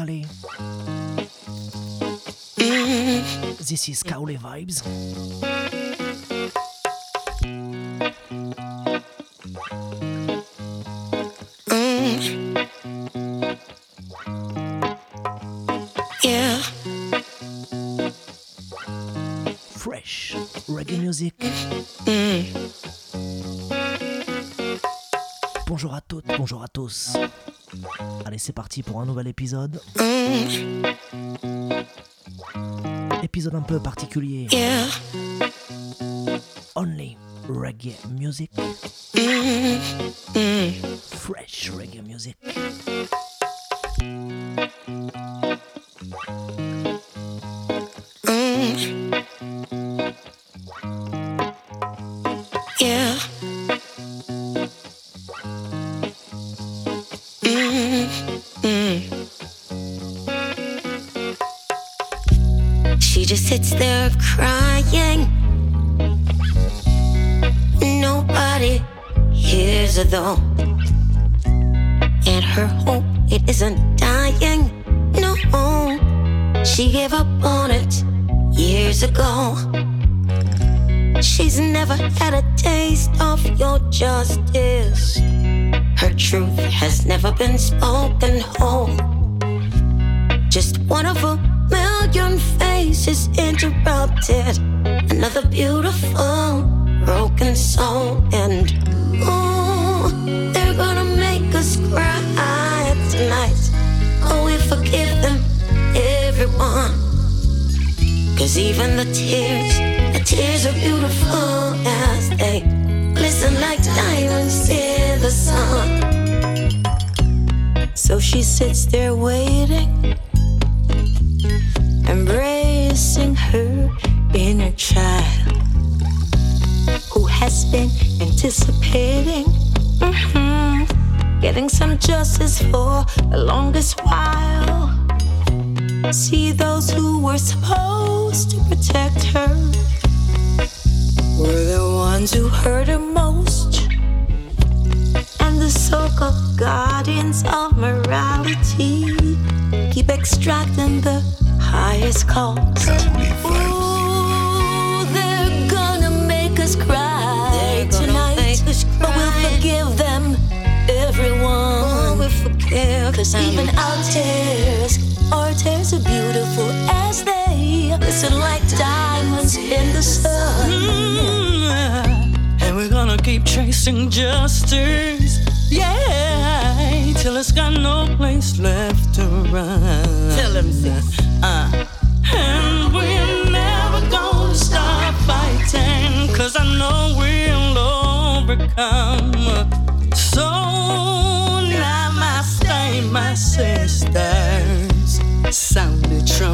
Eh. This is Cowley Vibes. c'est parti pour un nouvel épisode. Mmh.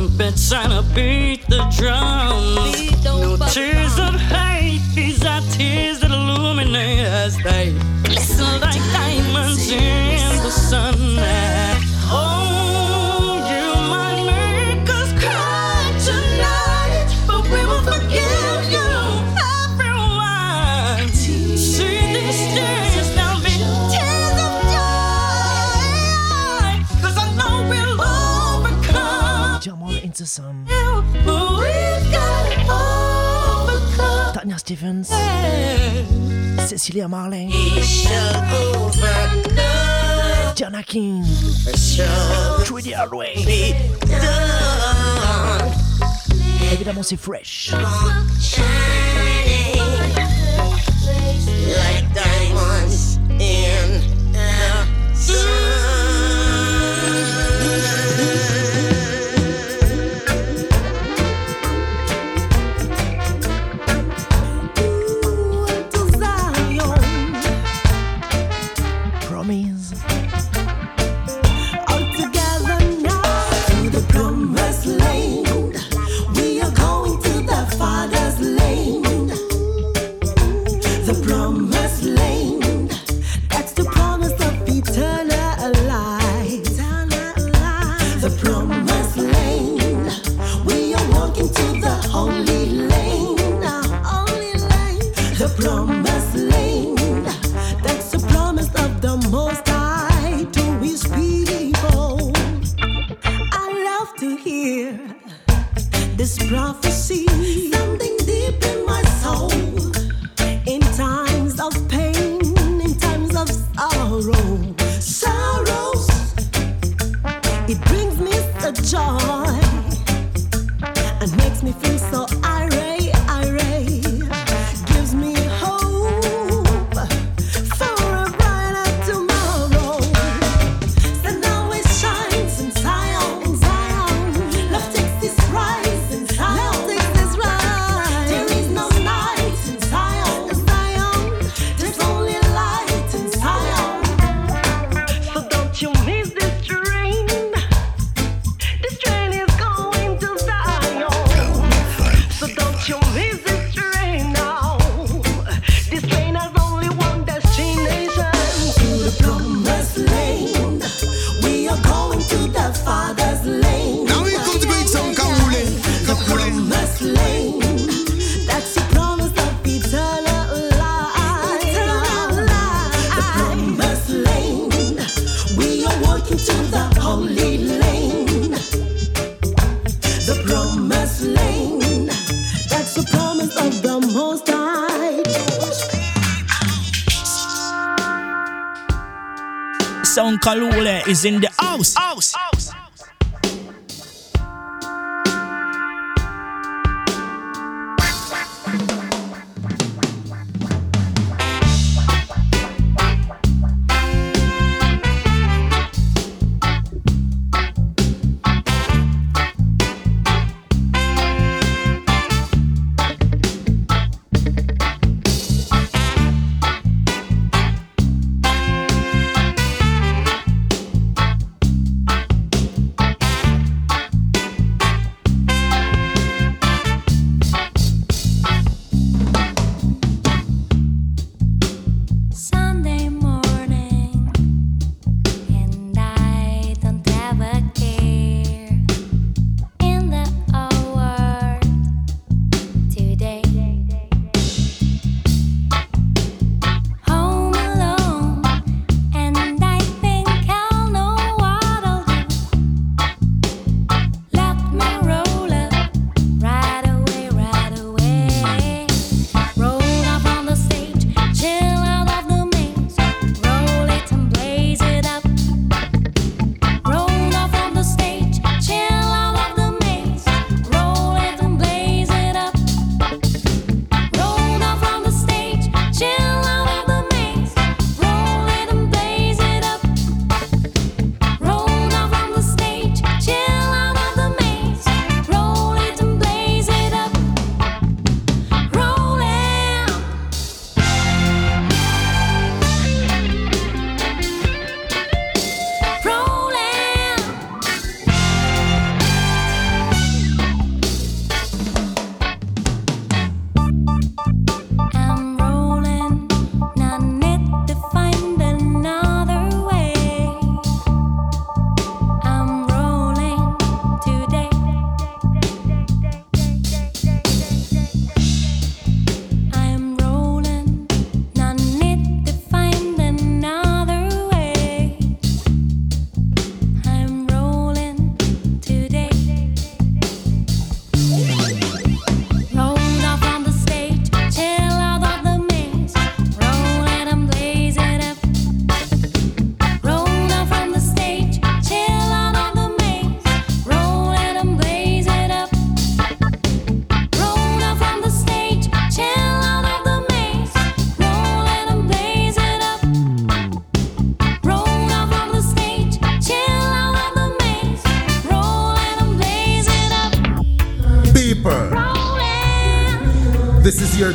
trumpets and I beat the drums. Beat no tears. Cecilia Marley, Diana King, Trudy Hardway. Évidemment, c'est fresh. Like Kalule is in the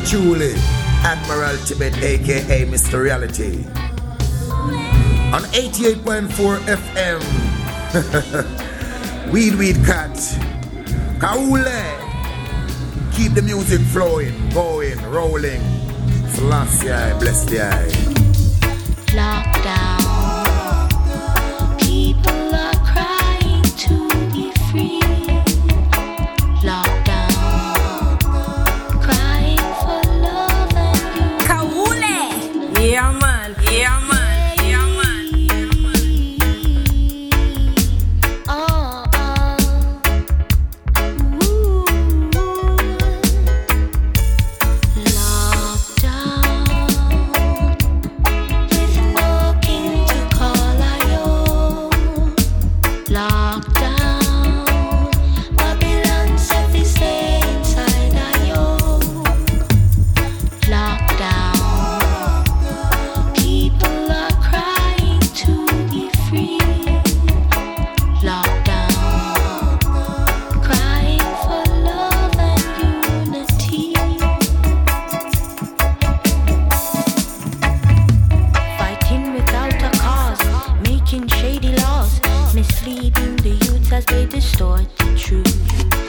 truly Admiral Tibet, aka Mr. Reality. On 88.4 FM, Weed Weed Cat, Kaule. Keep the music flowing, going, rolling. Selassie, bless the eye. has they distort the truth.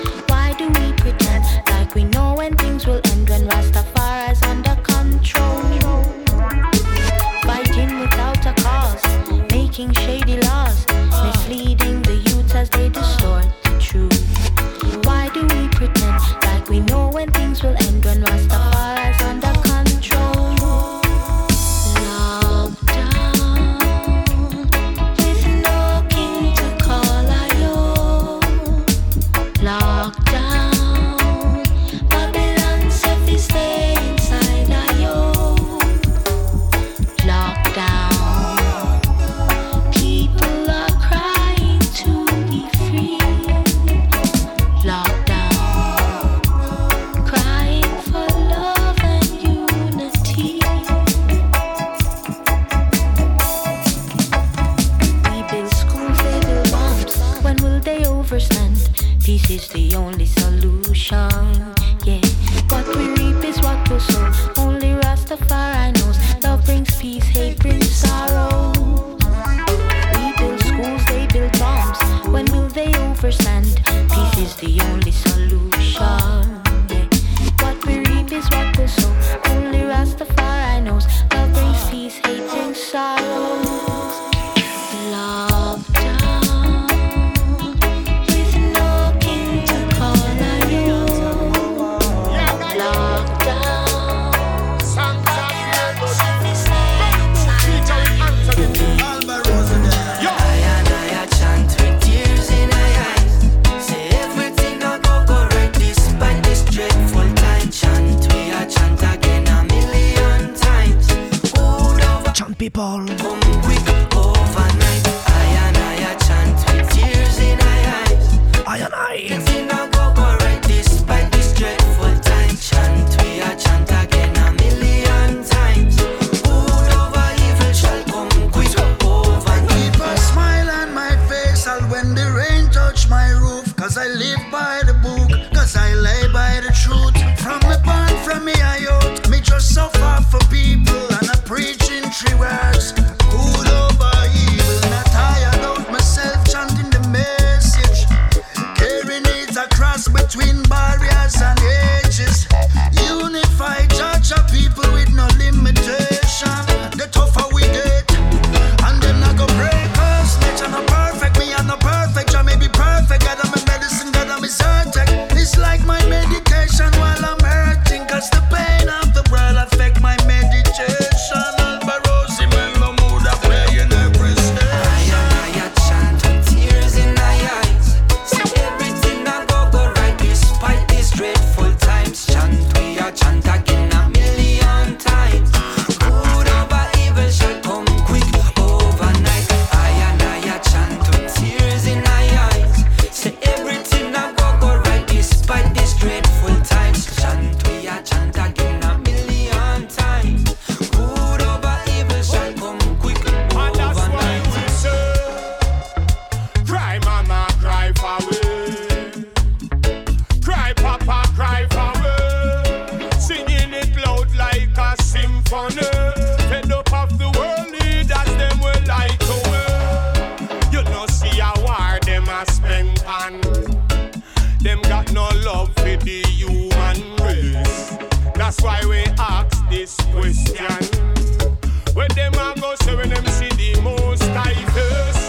a spend pan. Them got no love for the human race. That's why we ask this question. When them a go say when them see the most diverse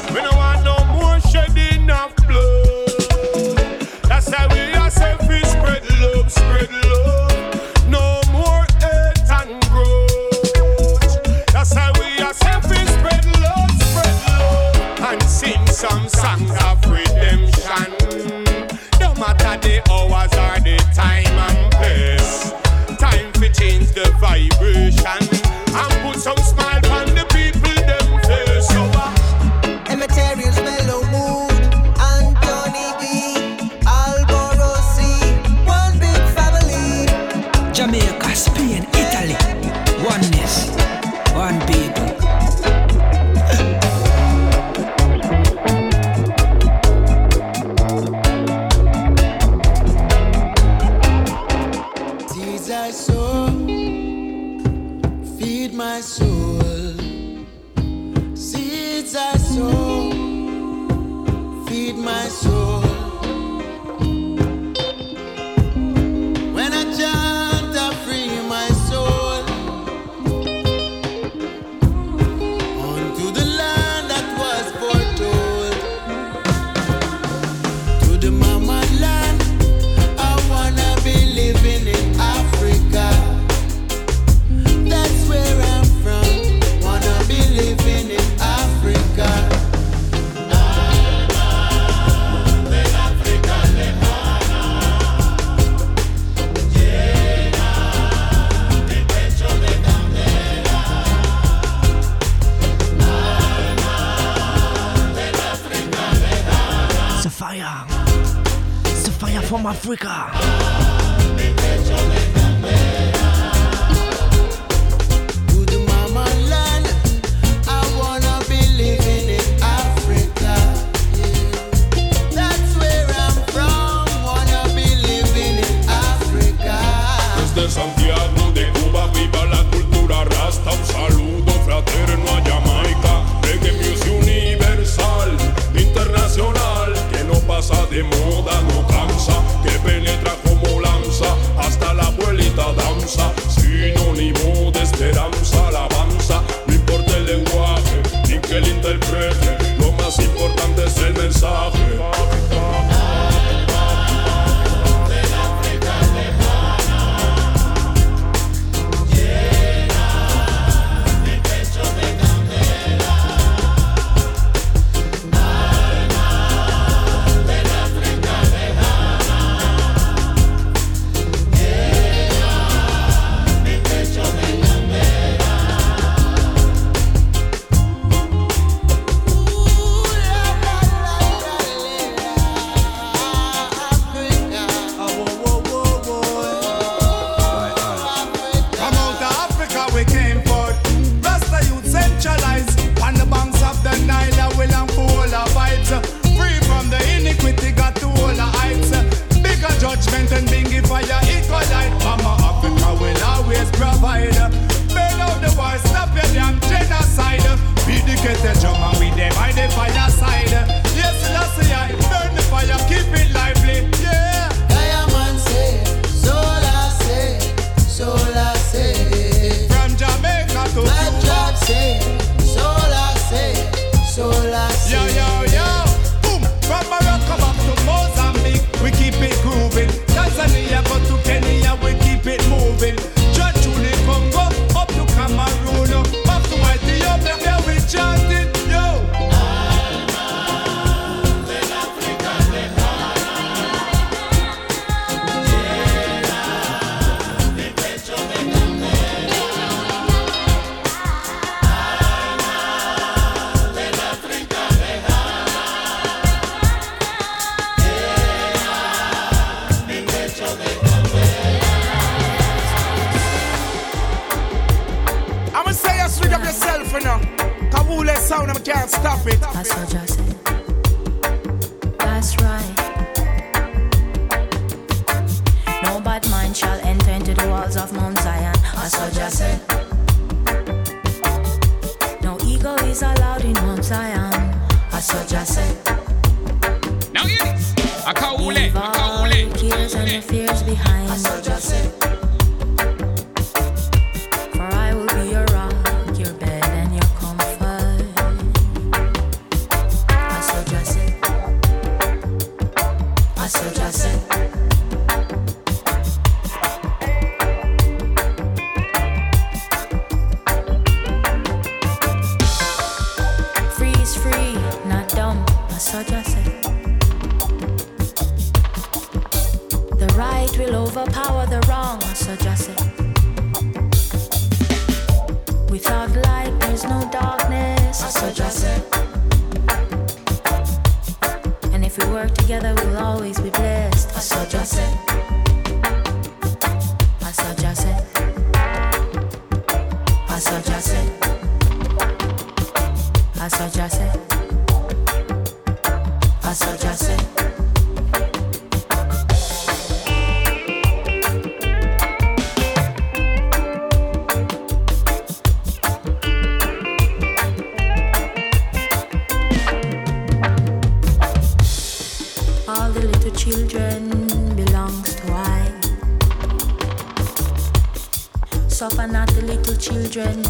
children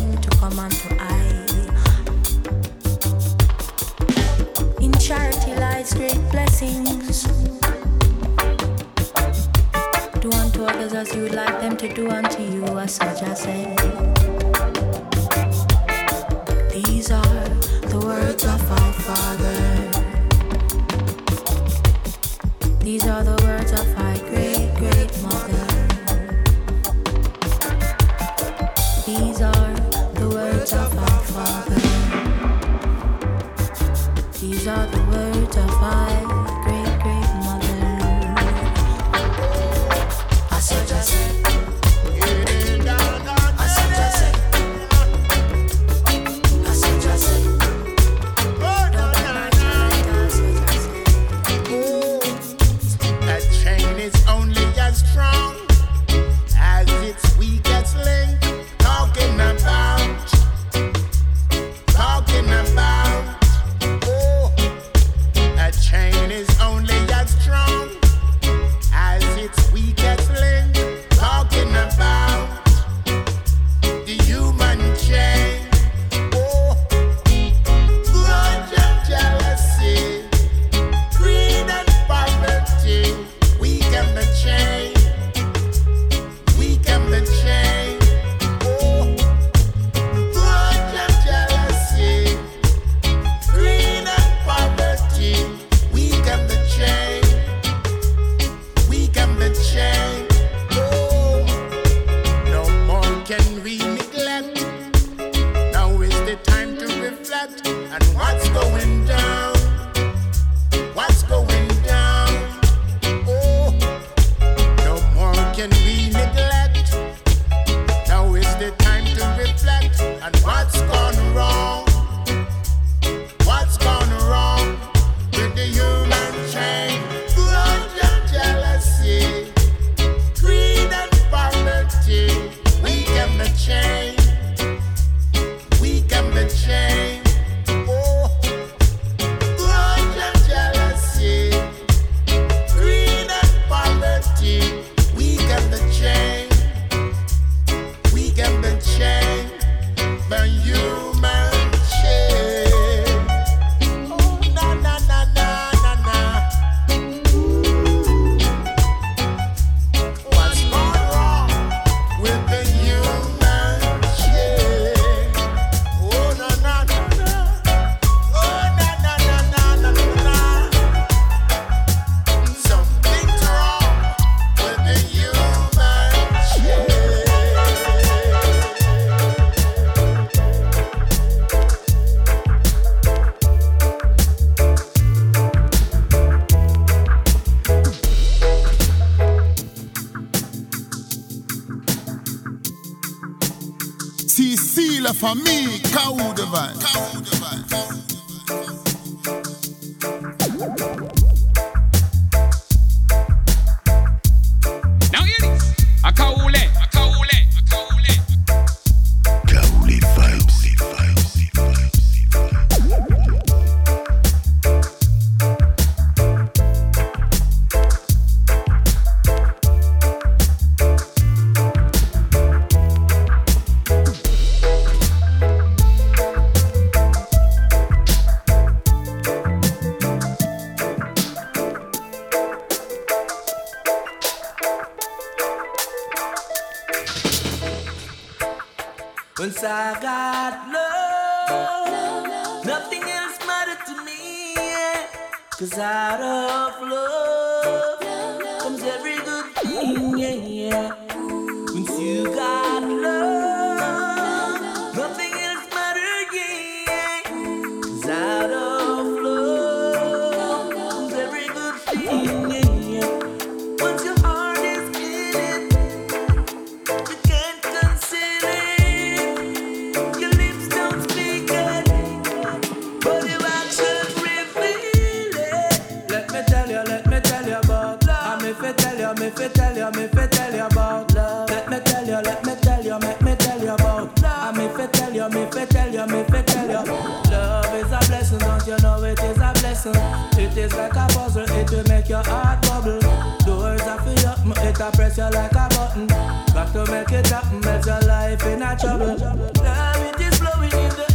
is like a puzzle, it will make your heart bubble. Doors are for you, it will press you like a button. Got to make it happen, else your life in a trouble. Now it is blowing in the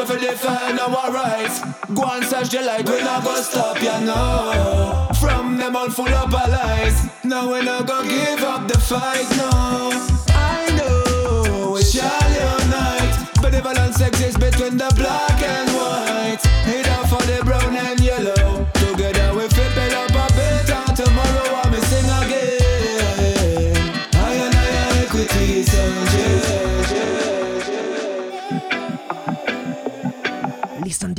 we fi defend our rights. Go and search the light, we not gonna stop ya know. From them all full of lies. Now we not gonna give up the fight, no. I know we shall unite, but the balance exists between the black and white. Hit out for the brown and yellow. Together we fi build up a better tomorrow. I me sing again. I and I equity, soldiers.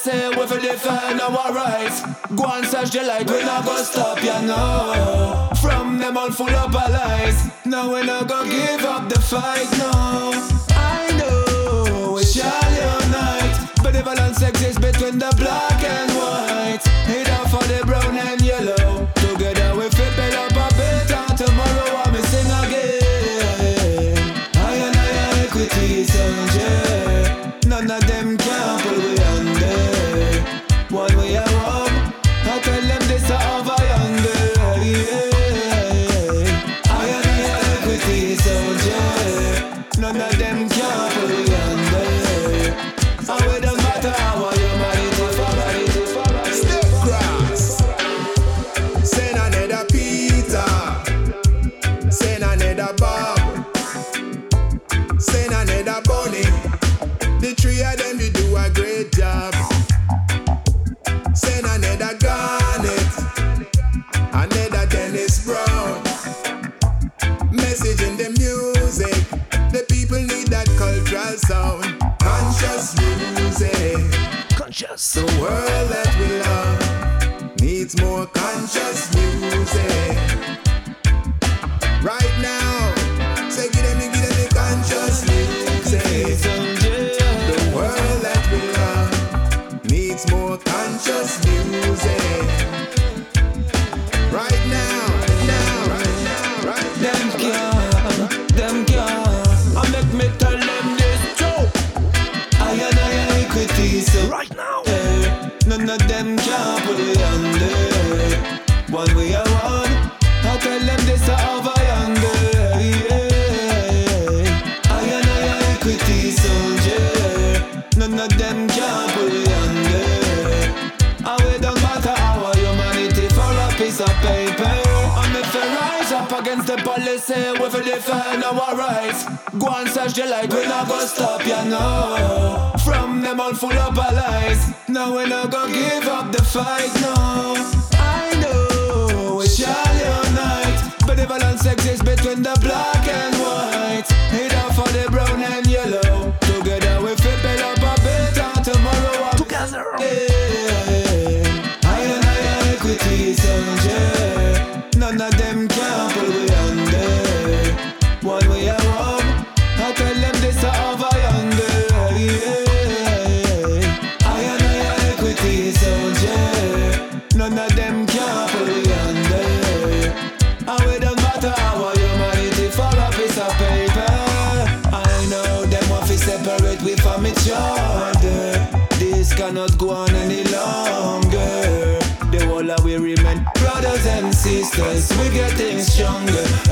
say we will defend our rights. Go and search the light, we not gonna stop ya know. From them all full of lies. Now we're not gonna give up the fight no. I know we shall unite, but the balance exists between the black and right now. Hey, none of them can put it under. One way or one, I tell them this over yonder. Yeah. I and I are equity soldier. None of them can put it say we for defend our rights. Go and search the light, we not gonna stop ya you no. Know. From them all full of lies. No, we not gonna give up the fight, no. I know we shall unite, but the balance exists between the black and 'Cause we're getting stronger.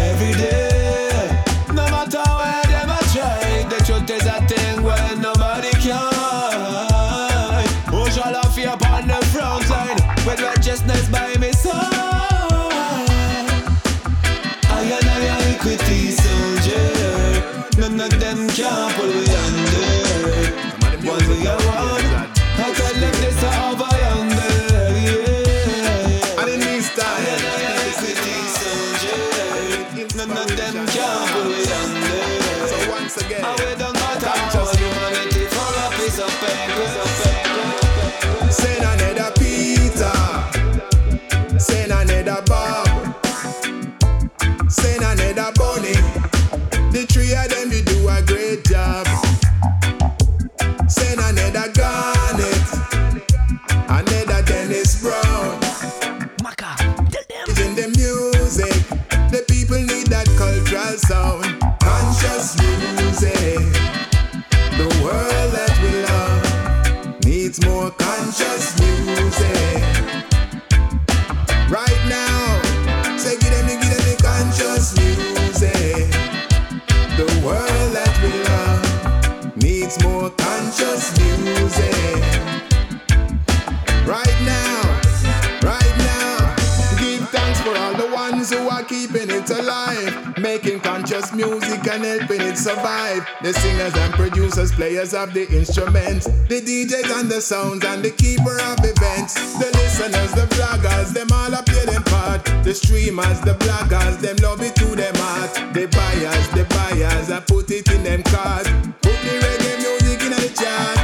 can helping it survive. The singers and producers, players of the instruments, the DJs and the sounds, and the keeper of events. The listeners, the bloggers, them all up play them part. The streamers, the bloggers, them love it to them heart. The buyers, the buyers, I put it in them cars. Put the reggae music in the chart.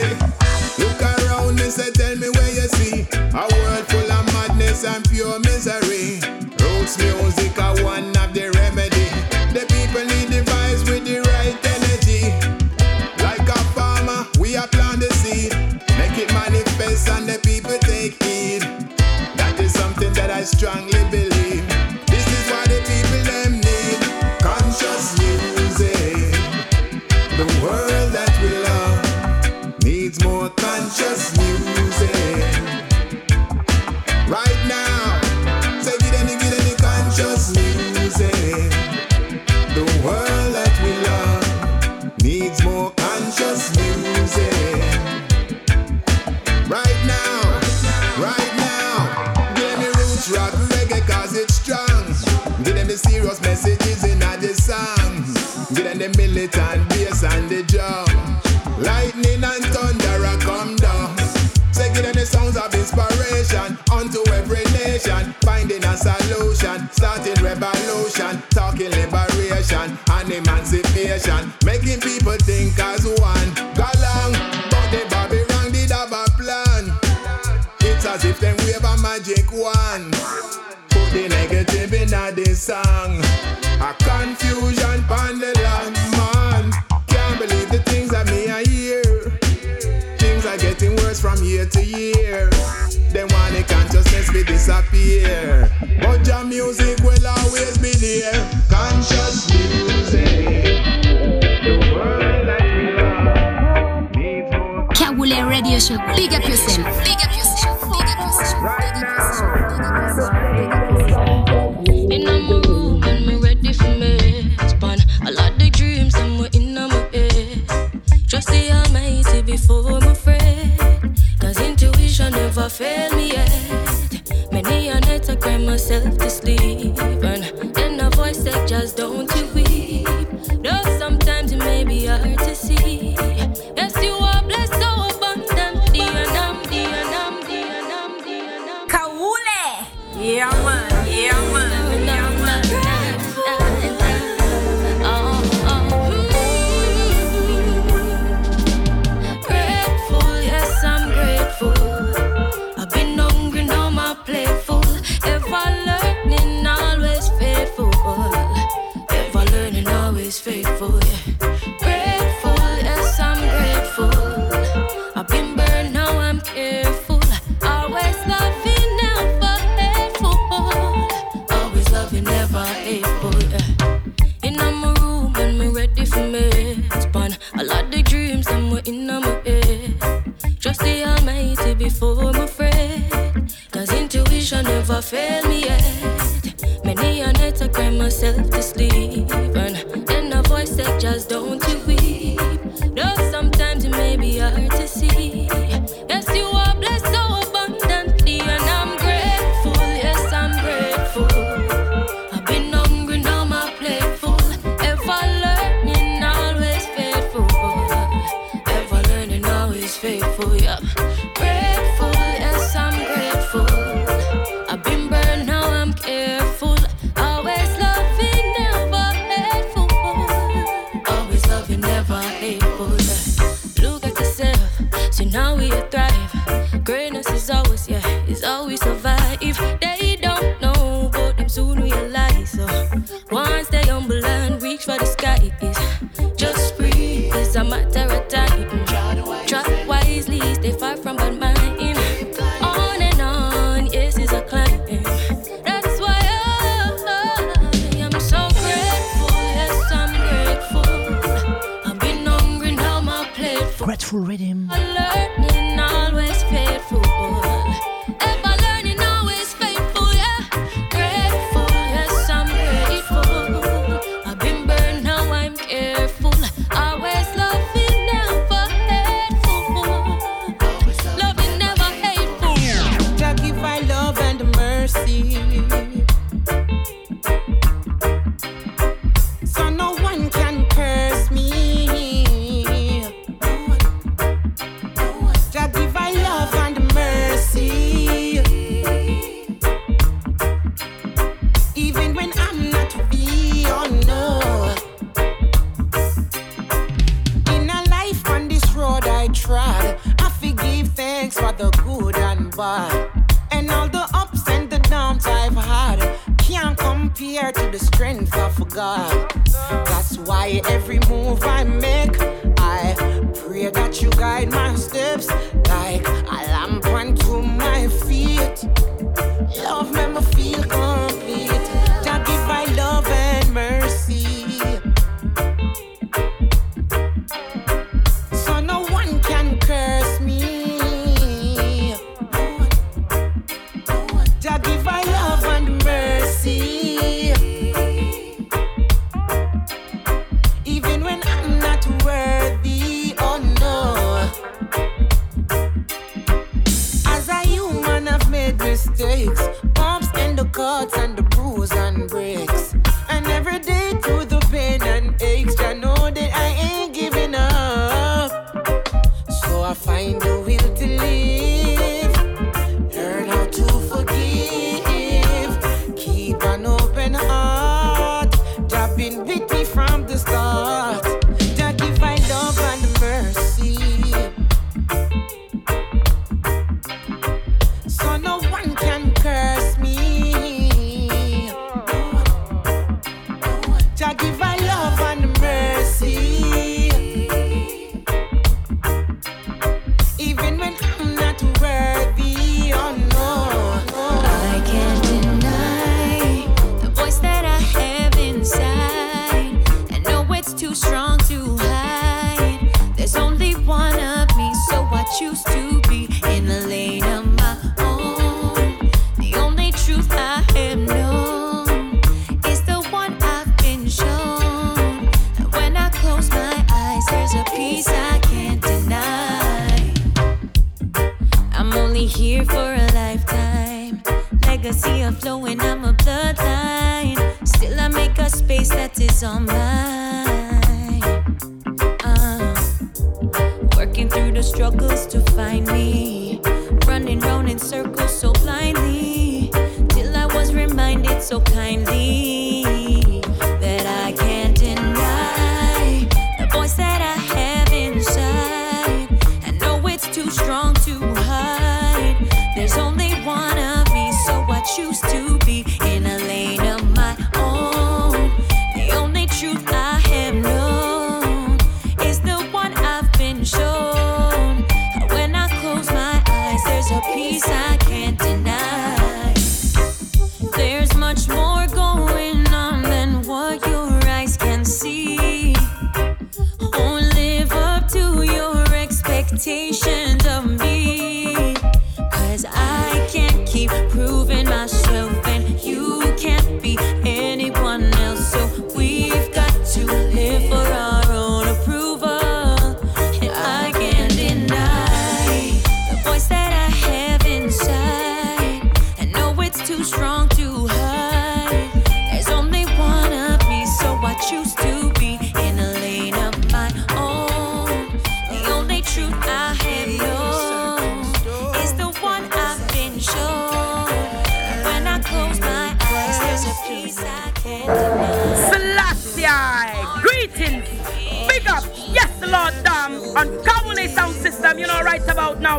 yeah. Look around and say, tell me where you see a world full of madness and pure misery. Roots music, I want. strongly believe this is what the people them need. Conscious music. The world that we love needs more conscious music. starting revolution, talking liberation and emancipation, making people think as one. Galang, but the Babylon did have a plan. It's as if them wave a magic wand. Put the negative in a this song. A confusion pan the land, man. Can't believe the things that me I hear. Things are getting worse from year to year. Them want the consciousness will disappear music will always be there. Conscious music. The world that we Radio Show. Big up yourself. Big up yourself. Big up yourself. In a room and me ready for a lot of dreams in my head. Trust the Almighty before. Cause intuition never failed me yet. Many a night I cry myself sleeping. And a voice that just don't myself to sleep.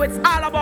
It's all about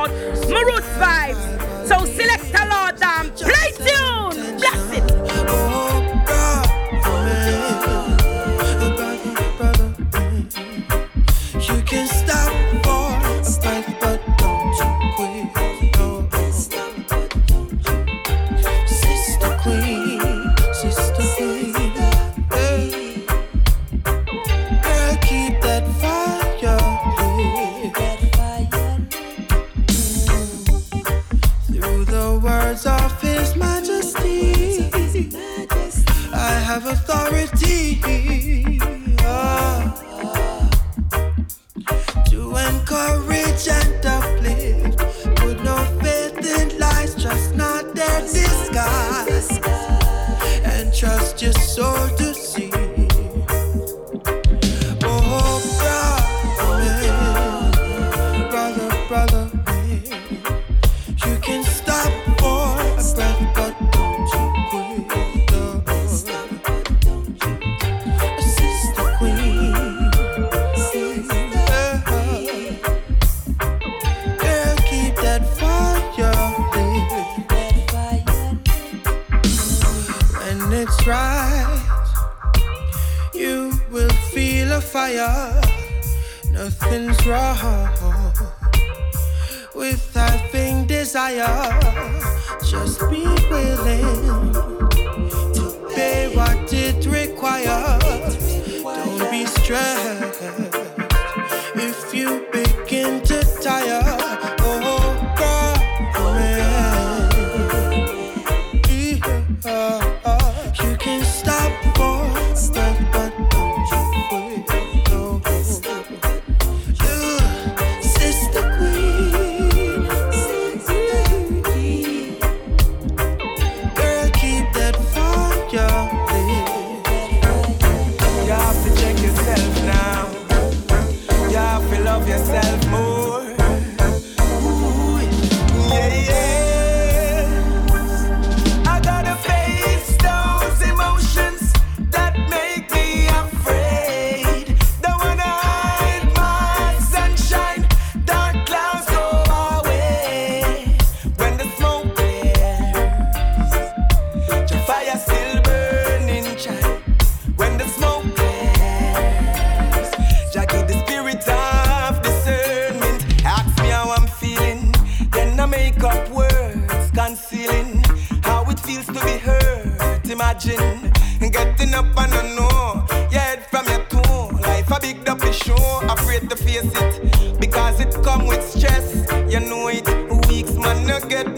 You know it, weeks man no get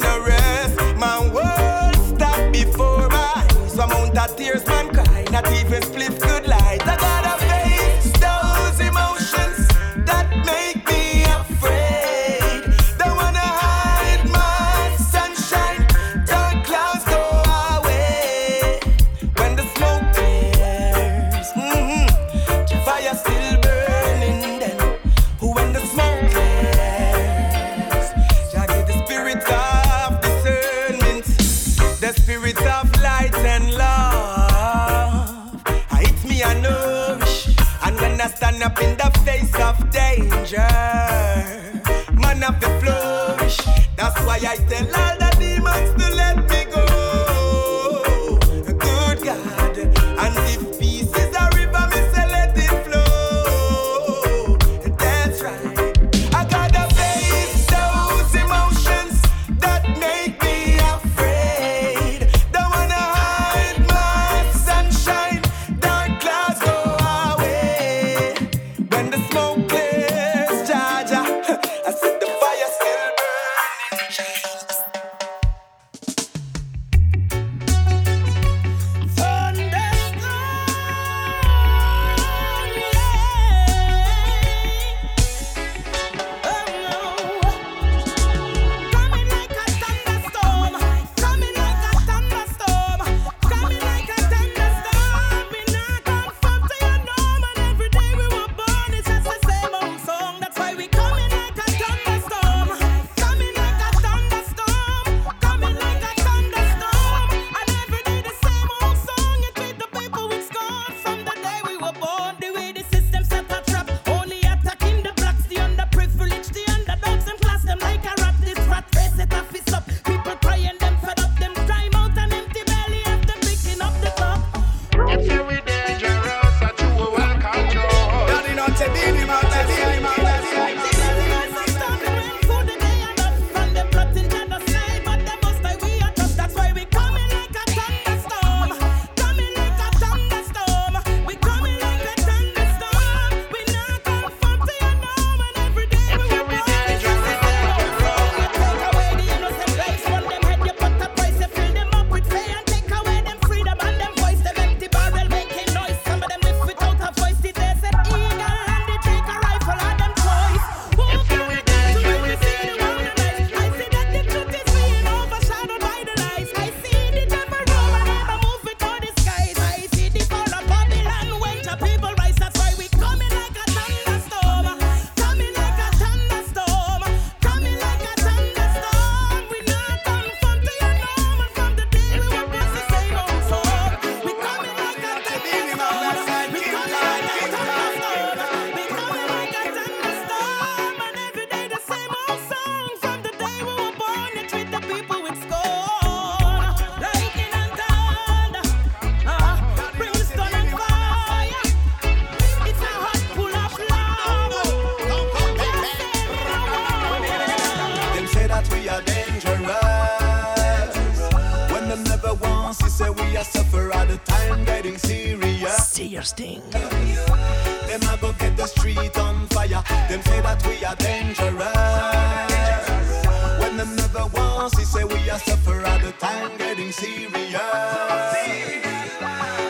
never once say we are suffer at the time getting serious.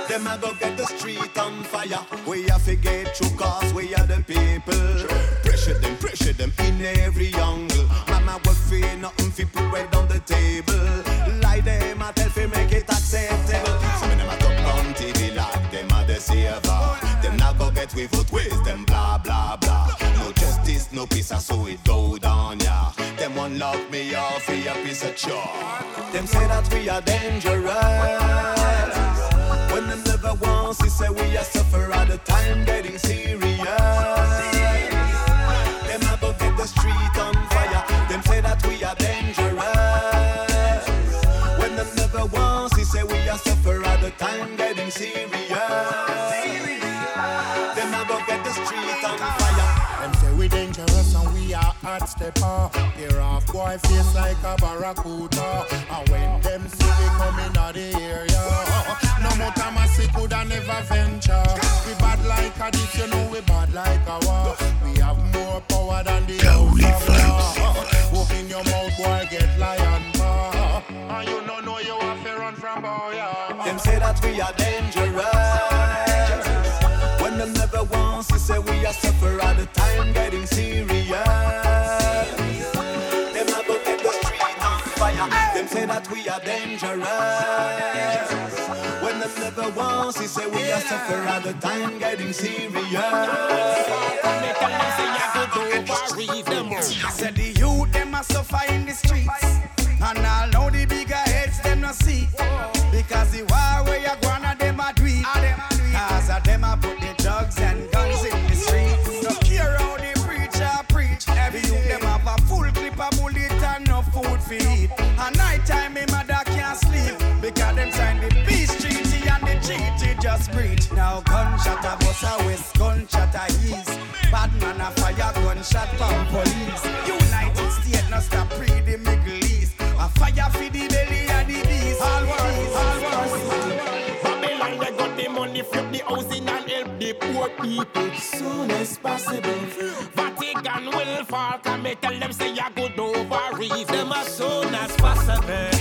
Them a go get the street on fire. We have to get through cause we are the people. Pressure them, pressure them in every angle. Mama will feel nothing fi put right on the table. Lie them a tell fi make it acceptable. Some of them a top on TV like them a the. Them not go get we foot with them blah blah blah. No justice, no peace, I saw it go down ya. Them one love me off for a piece of chalk. Them say that we are dangerous. When them never once they say we are suffer at the time getting serious. Them a get the street on fire. Them say that we are dangerous. When them never once they say we are suffer at the time getting serious. hard stepper. Tear off boy face like a barracuda. And when them see we coming out the area, no more Tamasi coulda never venture. We bad like a this, you know we bad like a war. We have more power than the Holy Flames. Open your mouth, boy, get lion bar. And you no know you have to run from boy. Yeah. Them say that we are dangerous. When them never wants to say we are suffer all the time getting serious. that we are dangerous. When the never wants, he say we are suffer at the time getting serious. Make them say I could go worry them. Said the youth them a suffer in the streets. gunshot from police. United States no stop pre the Middle East. A fire for the belly of the beast. All worse, all worse. Babylon they got the money, flip the housing and help the poor people soon as possible. Vatican will fall, come tell them say you good over reason. Them as soon as possible.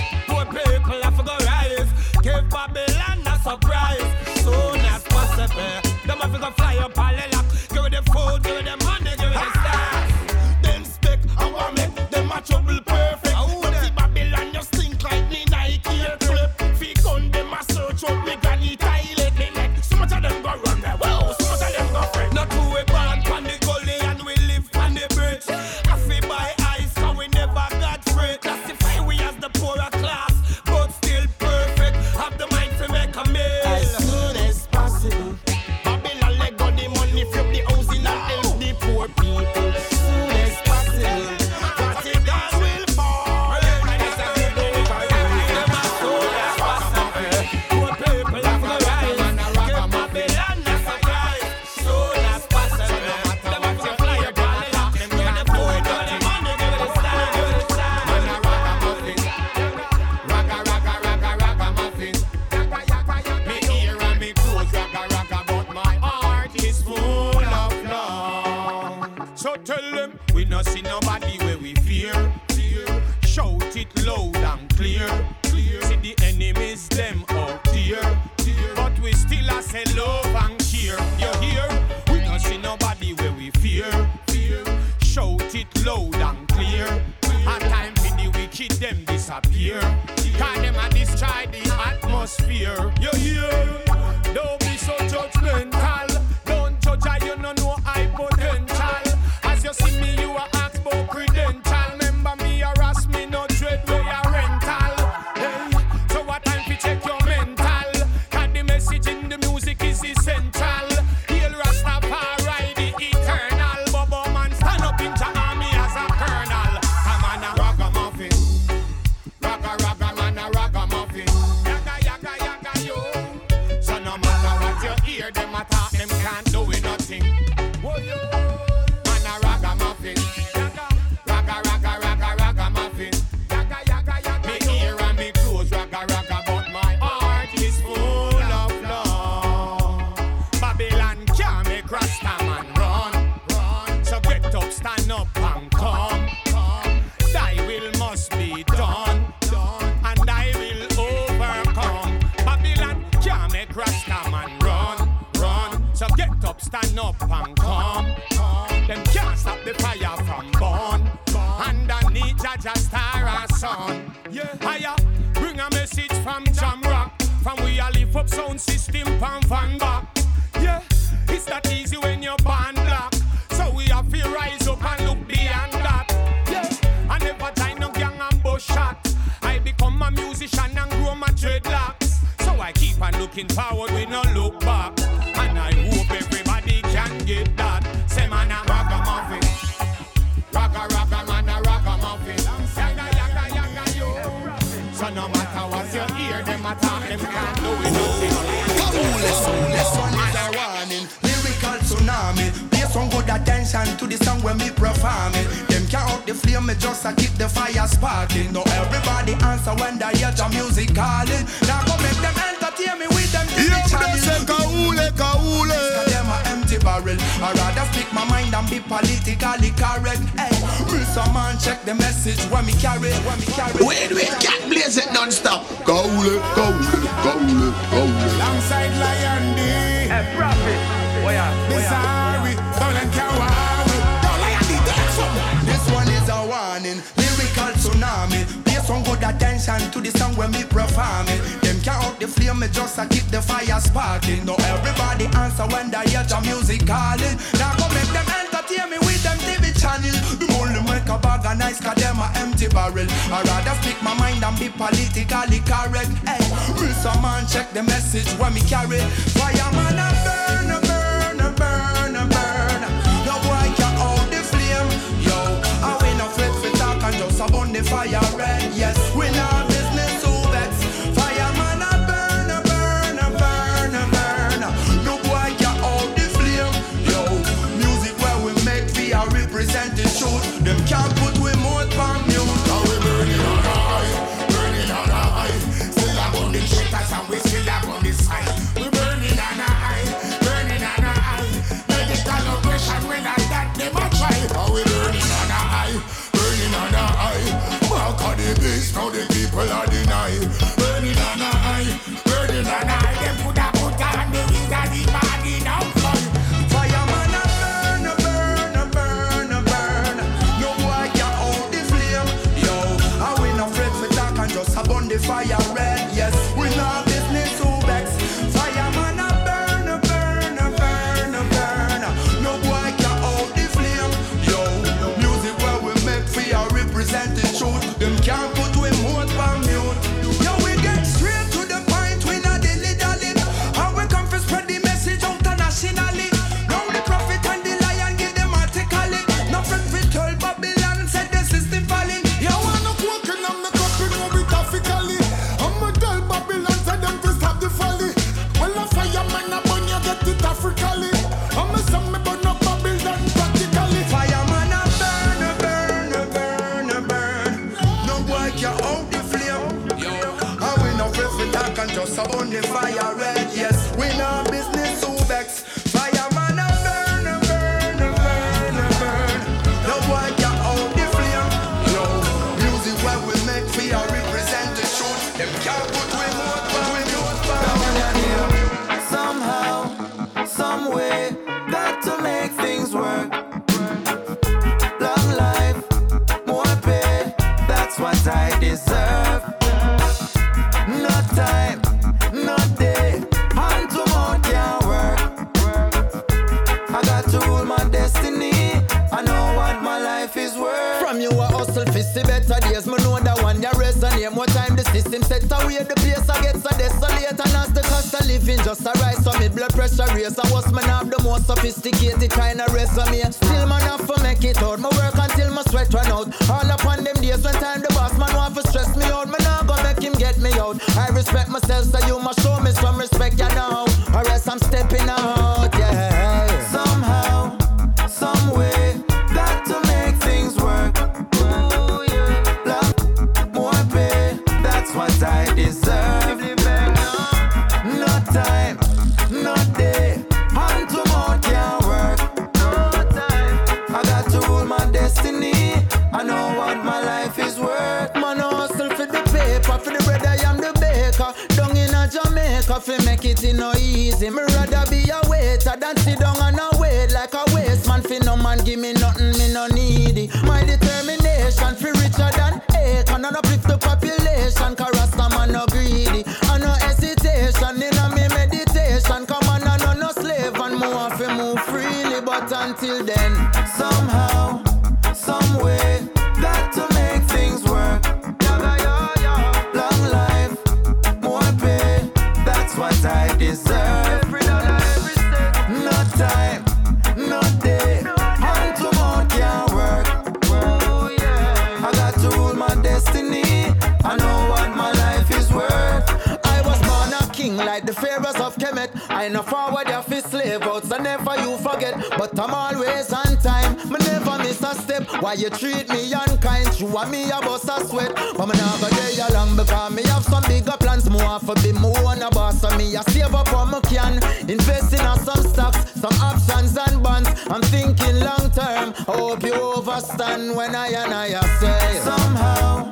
I say? Somehow,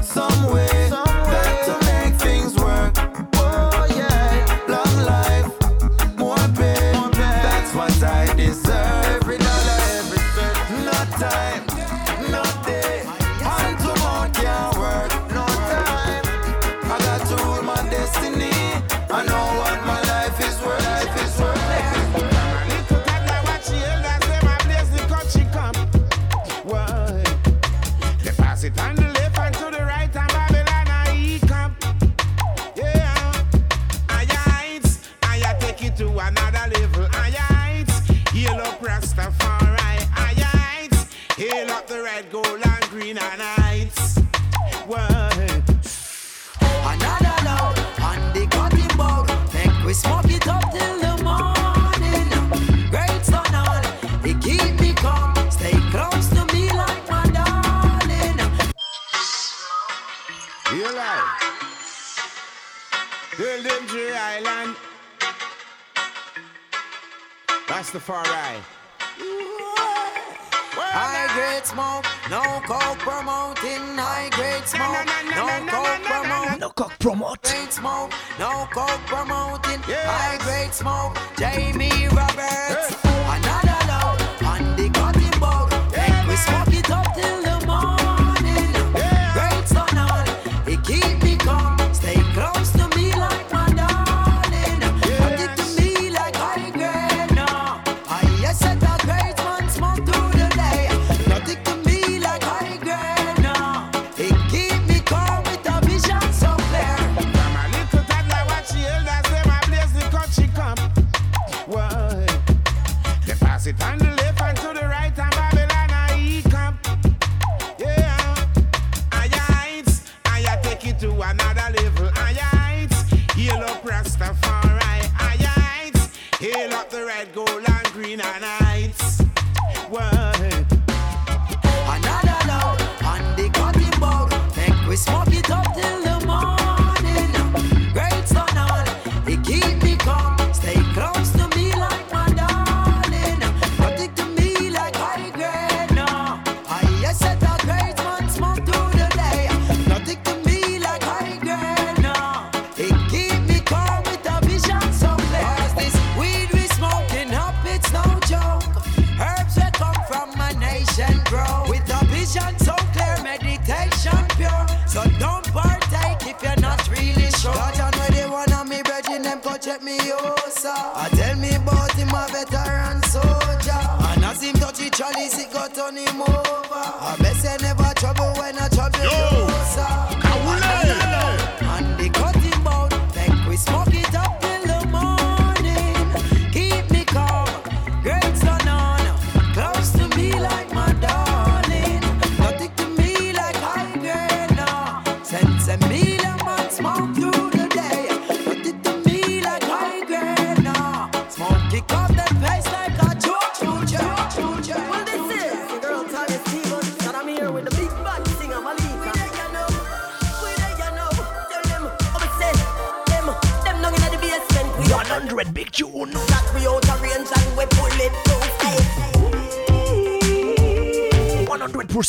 some way.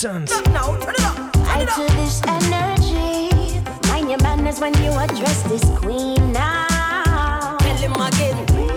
sense. I do this energy. Mind your manners when you address this queen now. Tell him again.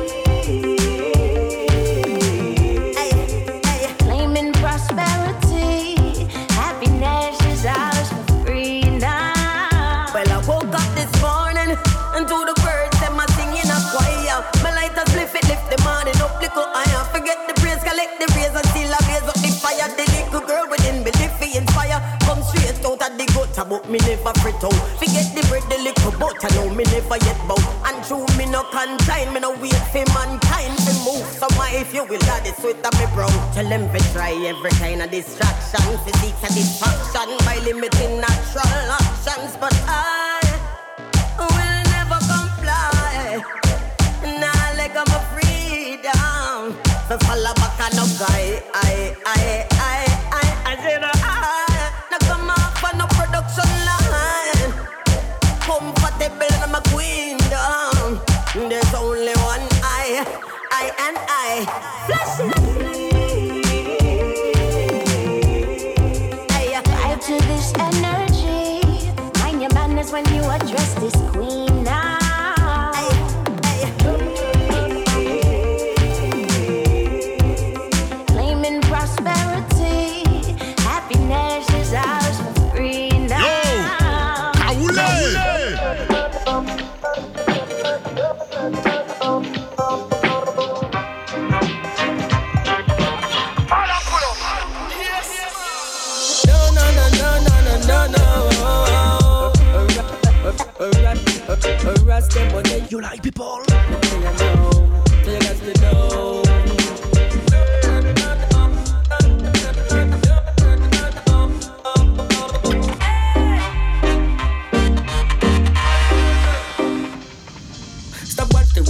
but me never fret out. Forget the bread, the liquor, but I know me never yet bow. And true, me no contain, me no wait for mankind to move. So my if you will, that is sweat on me bro? Tell them to try every kind of distraction, physical and by limiting natural options, but I.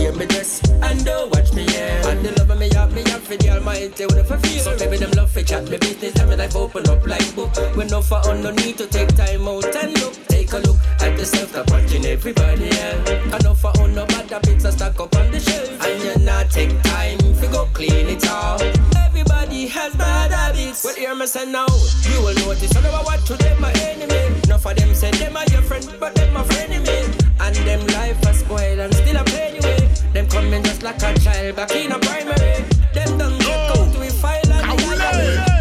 way me dress and don't watch me yeah. And the love me have me for the almighty a feel. So maybe them love for chat me business me life open up like book. When no for on no need to take time out and look. Take a look at yourself, stop watching everybody else. No for on no bad habits are stack up on the shelf. And you not take time to go clean it out. Everybody has bad habits. Well, hear me say now, you will notice. I never watch to them my enemy. Enough of them say them are your friend, but them my frenemy. And them life are spoiled and still a play anyway. Them coming just like a child back in a primary. Them done get out we file and.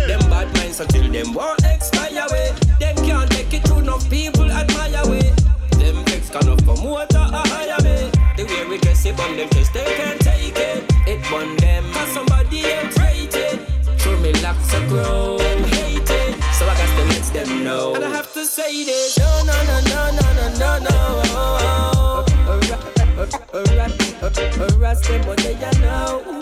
Them bad minds until them won't grow. Them hate it. So I got to let them know. And I have to say this. No, no, no, no, no, no, no, no. Arrest them when they know.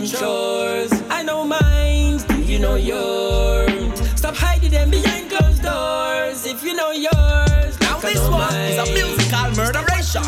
My chores. I know mine, do you know yours. Stop hiding them behind closed doors. If you know yours, Now this one mine. is a musical murderation.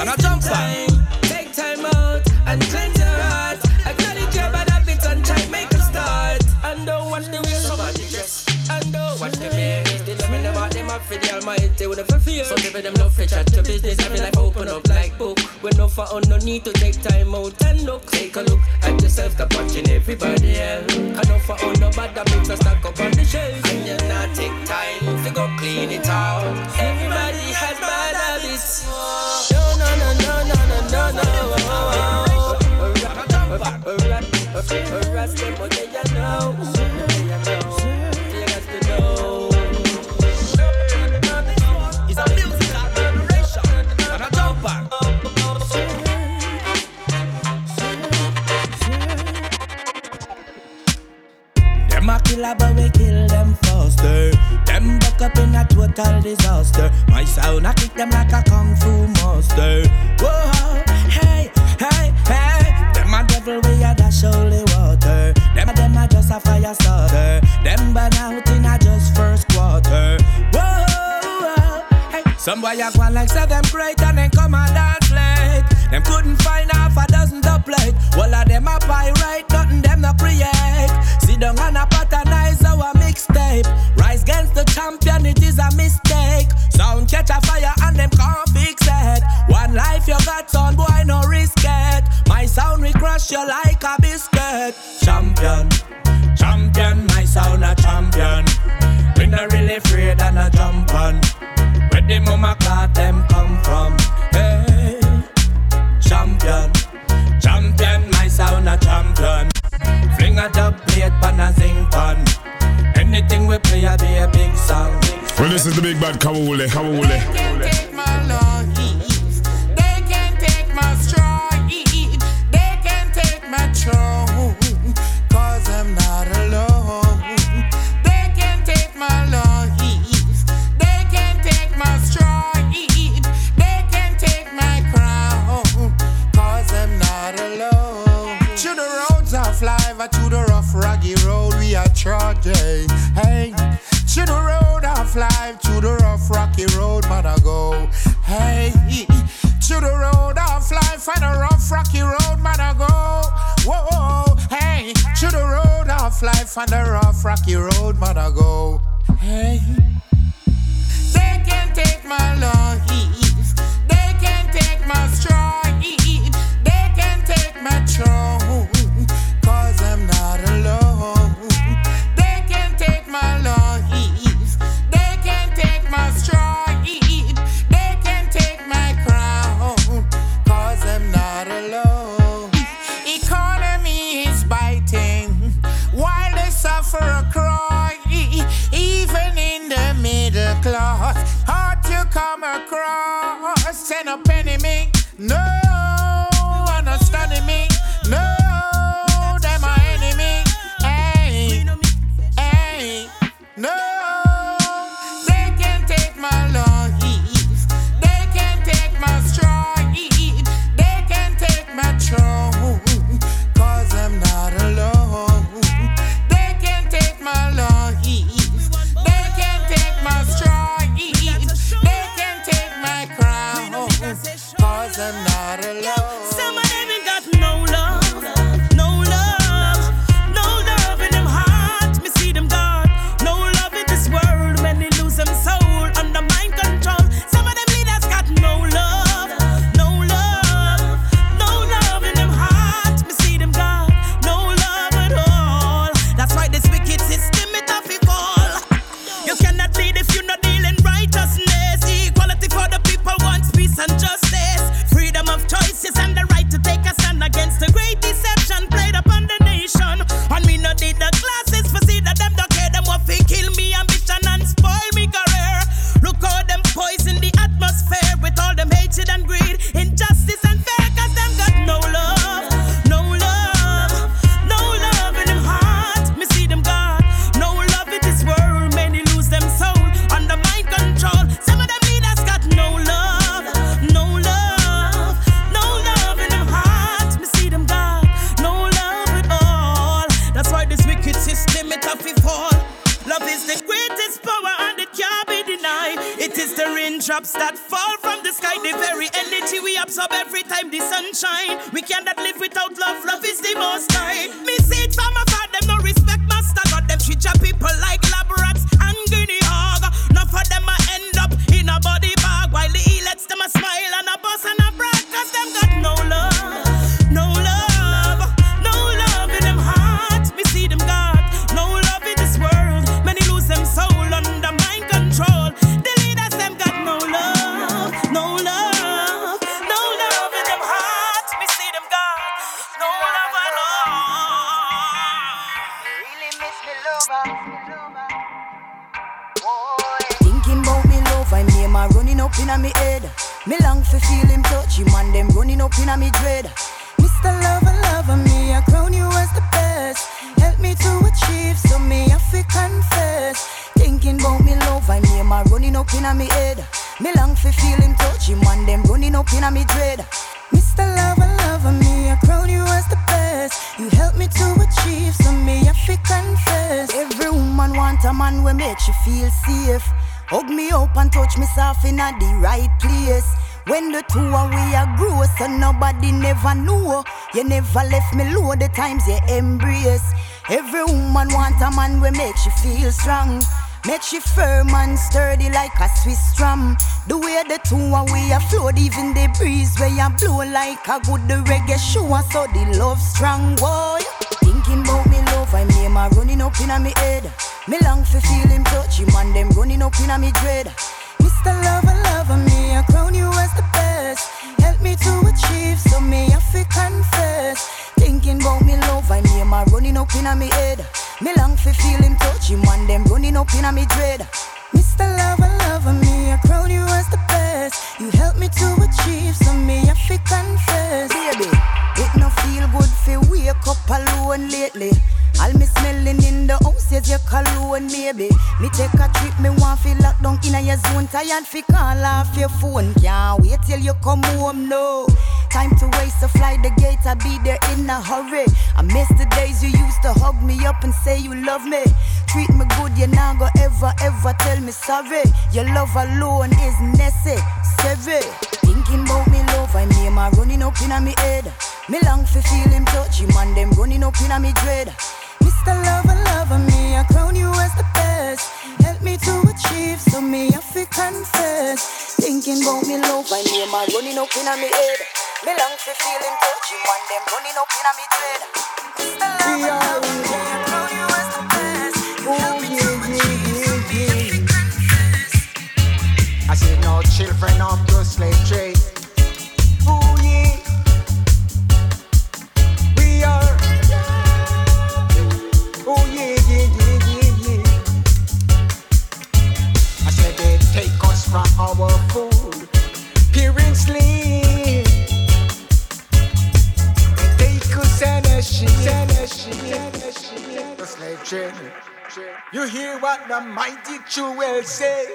And a jump back. Take time out and cleanse your heart. Acknowledge your bad habits and try make a start. And don't watch the way somebody dress. And don't watch the way they love me about them up for the almighty with a fulfill. Some people them love for chat to business. Every life open up like book. When no for on no need to take time out and look. Take a look at yourself, stop watching everybody else. And no for on no bad habits are stack up on the shelf. And you not take time to go clean it out. Everybody has bad habits. No, no, no, no, no, no, no, no. Arrest them, but they are know. Killer, but we kill them faster. Them buck up in a total disaster. My sound, I kick them like a kung fu master. Whoa, hey, hey, hey. Them a devil, we a dash holy water. Them a them a just a fire starter. Them burn out in a just first quarter. Whoa, hey. Some boy a go like say them great and then come and dance late. Them couldn't find half a dozen to. All of them a nothing them no create. Sit down and a pattern champion, it is a mistake. Sound catch a fire and them can't fix it. One life you got, son, boy, no risk it. My sound we crush you like a biscuit. Champion, champion, my sound a champion. We not really afraid and a jump on. Where the mama cloth them Fling a dub plate pan a zing pan. Anything we play a be a big song. Well, this is the big bad Kawule, Kawule. take my life. They can take my stride. They can take my throne. truck. Hey, to the road of life, to the rough, rocky road, man, I go. Hey, to the road of life, and a rough, rocky road, man, I go. Whoa, hey, to the road of life, and a rough, rocky road, man, I go. Hey, they can take my life, they can take my strife, they can take my throne. times you embrace. Every woman wants a man where make she feel strong. Make she firm and sturdy like a Swiss drum. The way the two are we a float, even the breeze where you blow like a good reggae show. So the love strong, boy. Thinking about me love, I name a running up in me head. Me long for feel him touch him and them running up in me dread. Mr. Lover, lover, me I crown you as the bout me love and name are running up in me head. Me long fi feel him touch him and them running up in me dread. Mr. Lover, lover me, I crown you as the best. You help me to achieve, so me I fi confess. Baby, it no feel good fi wake up alone lately. All me smelling in the house is your cologne, maybe. Me take a trip, me want fi lock down in a your zone. Tired fi call off your phone, can't wait till you come home, no time to waste, so fly the gate, I'll be there in a hurry. I miss the days you used to hug me up and say you love me. Treat me good, you now go ever, ever tell me sorry. Your love alone is necessary. Thinking about me love, I name a running up in me head. Me long for feel him touch him and them running up in me dread. Mr. Lover, lover, me, I crown you as the best. Help me to achieve, so me I feel confess. Thinking about me love, I name a running up in me head. Me long for feel him touch him and them running up in me dread. Mr. Lover, lover, me, I crown you as the best. Oh, Help me to achieve, so me I feel. I see no children of the slave trade. Ooh, yeah. We are. Oh, yeah, yeah, yeah, yeah, yeah. I said they take us from our food. You hear what the mighty Jewel say?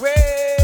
Well,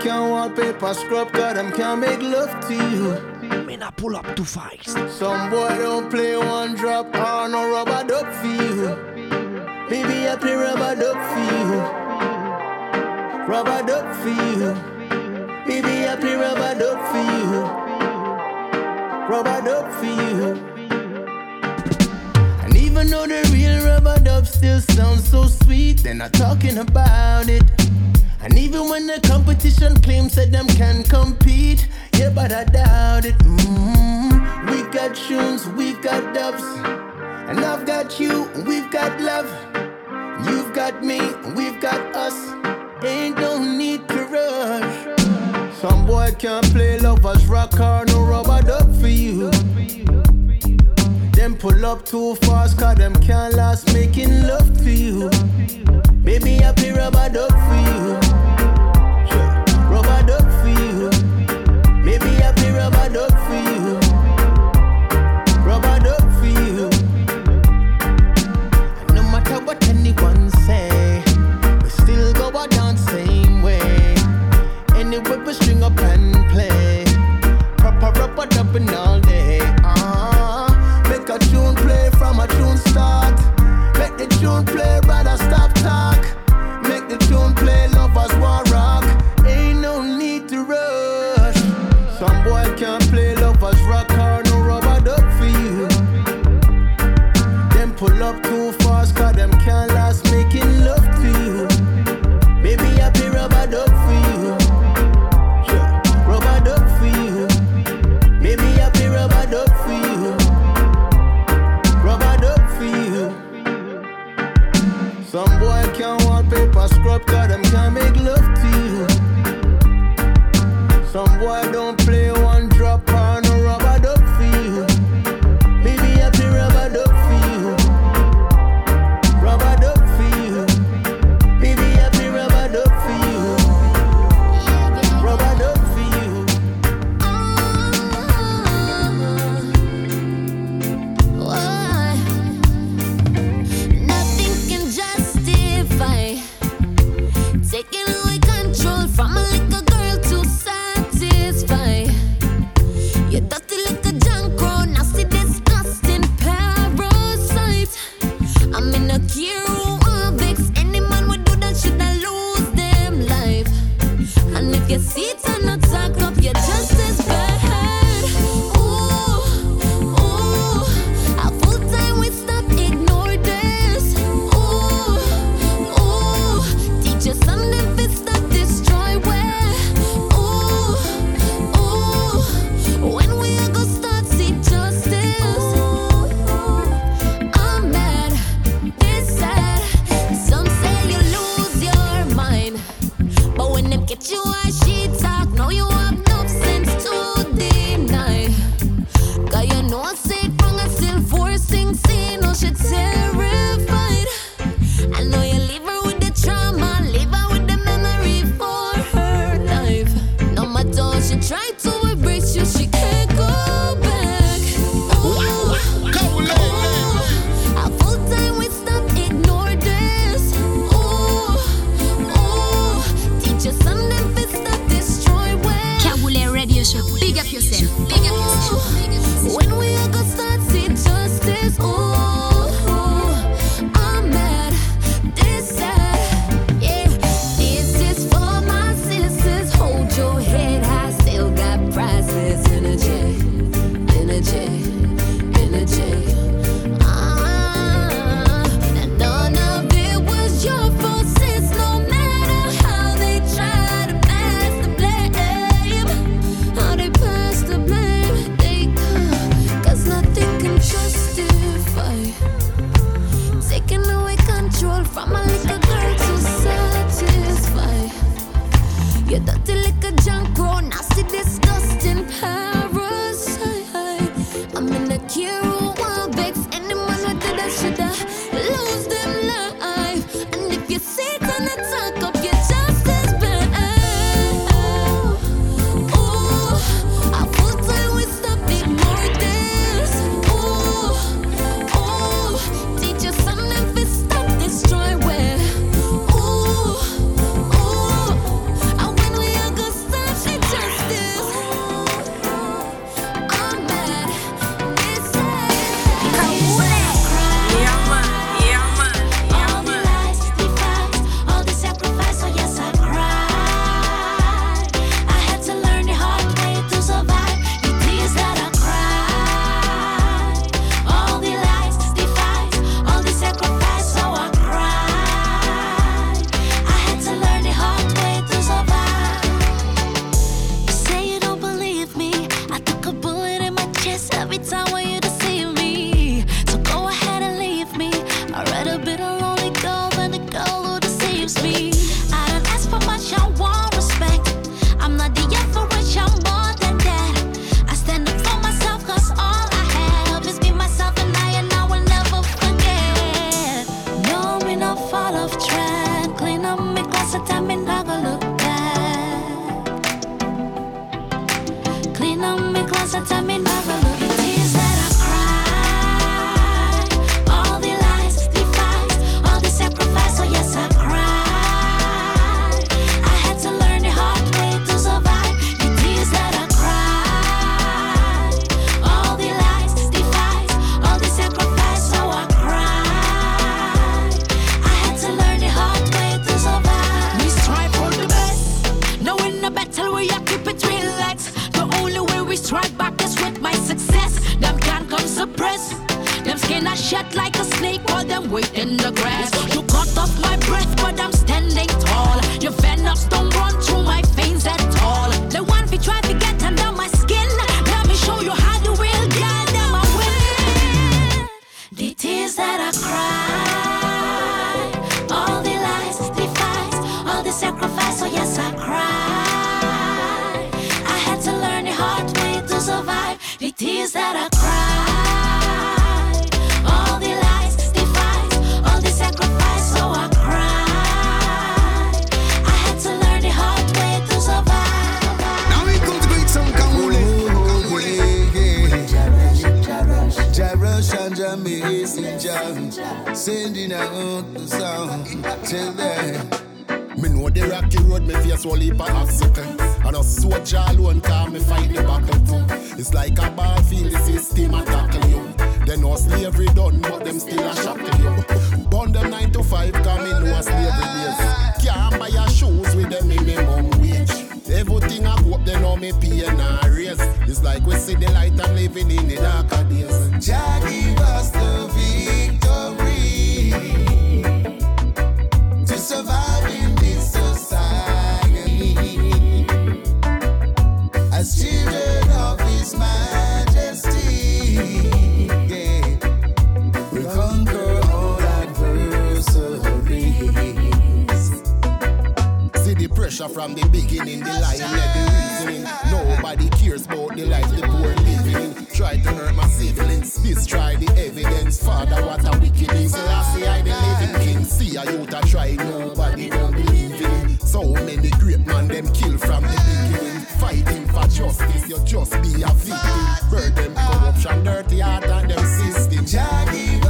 Can't wallpaper scrub, cause them can't make love to you. May not pull up too fast. Some boy don't play one drop, or no rubber duck for you. Baby, I play rubber duck for you. Rubber duck for you. Baby, I play rubber duck for you. Rubber duck for you. And even though the real rubber dub still sounds so sweet, they're not talking about it. And even when the competition claims that them can compete, yeah, but I doubt it. mm We've got tunes, we've got dubs, and I've got you, we've got love. You've got me, we've got us. Ain't no need to rush. Some boy can't play lovers rock or no rubber duck for you. Them pull up too fast, cause them can't last making love to you. Baby, I play rubber duck for you. Great man, them kill from the beginning. Fighting for justice, you just be a victim. Burden, corruption, dirty heart, and them system. Jah give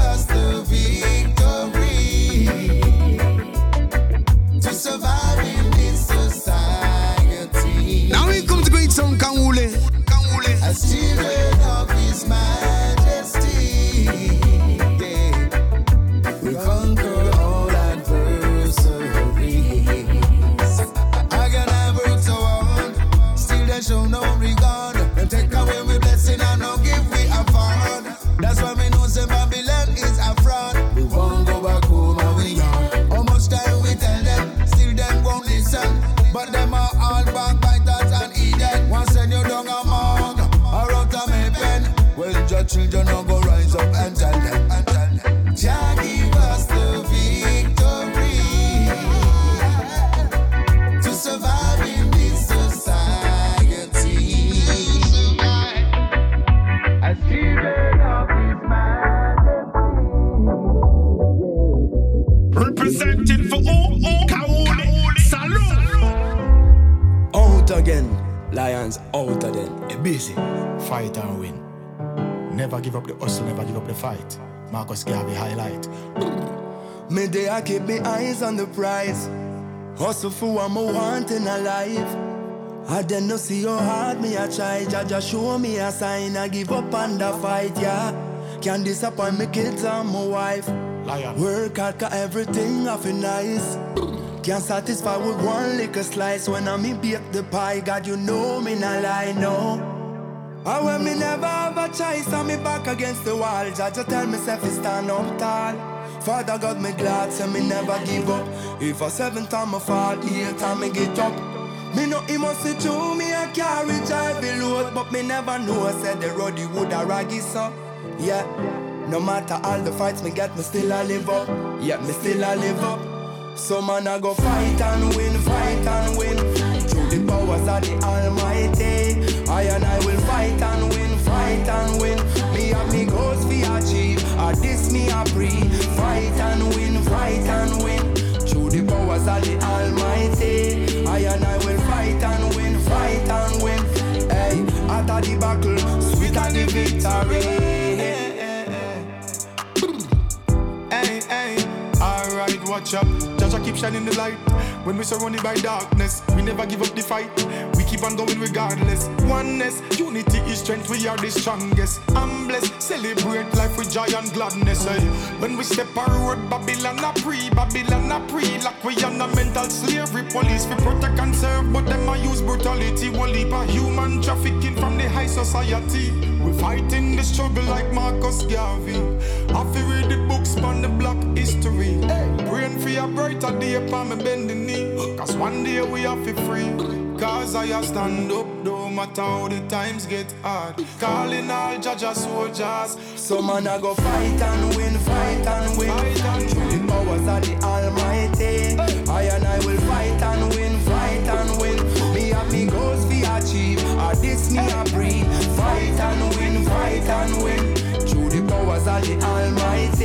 I keep my eyes on the prize. Hustle for what I want in a life. I then no see your heart, me a try. Jah Jah show me a sign. I give up and the fight, yeah. Can't disappoint me kids and my wife. Lion. Work hard, got everything off nice. Can't satisfy with one little slice when I'm in bake the pie. God, you know me not lie, no. I when me never have a choice, I'm me back against the wall. Jah Jah tell myself to stand up tall. Father God, me glad, say me never give up. If a seven time I fall, eight time me get up. Me know he must see through me a carriage heavy load, but me never know. Said the road he would a raggy so, Yeah. No matter all the fights me get, me still a live up. Yeah, me still a live up. So man, I go fight and win, fight and win. Through the powers of the Almighty, I and I will fight and win, fight and win. Me and me goals for achieve or this me a pre. Fight and win, fight and win. Through the powers of the Almighty, I and I will fight and win, fight and win. Hey, after the battle, sweeter the victory. Hey, hey, alright, watch up. Jah Jah keep shining the light. When we surrounded by darkness, we never give up the fight. We keep on going regardless. Oneness, unity is strength, we are the strongest. I'm blessed, celebrate life with joy and gladness. Hey. When we step our road, Babylon a pre, Babylon a pre. Like we on a mental slavery, police we protect and serve, but them a use brutality. One leap of human trafficking from the high society. We fighting the struggle like Marcus Garvey. I feel read the books on the black history. Praying for a brighter day upon me bend the knee. Cause one day we have free. Cause I stand up, no matter how the times get hard. Calling all Jah Jah soldiers. So man I go fight and win, fight and win. Through the powers of the Almighty, I and I will fight and win, fight and win. Me have me goals fi achieve, or this me a breathe. Fight and win, fight and win. Through the powers of the Almighty,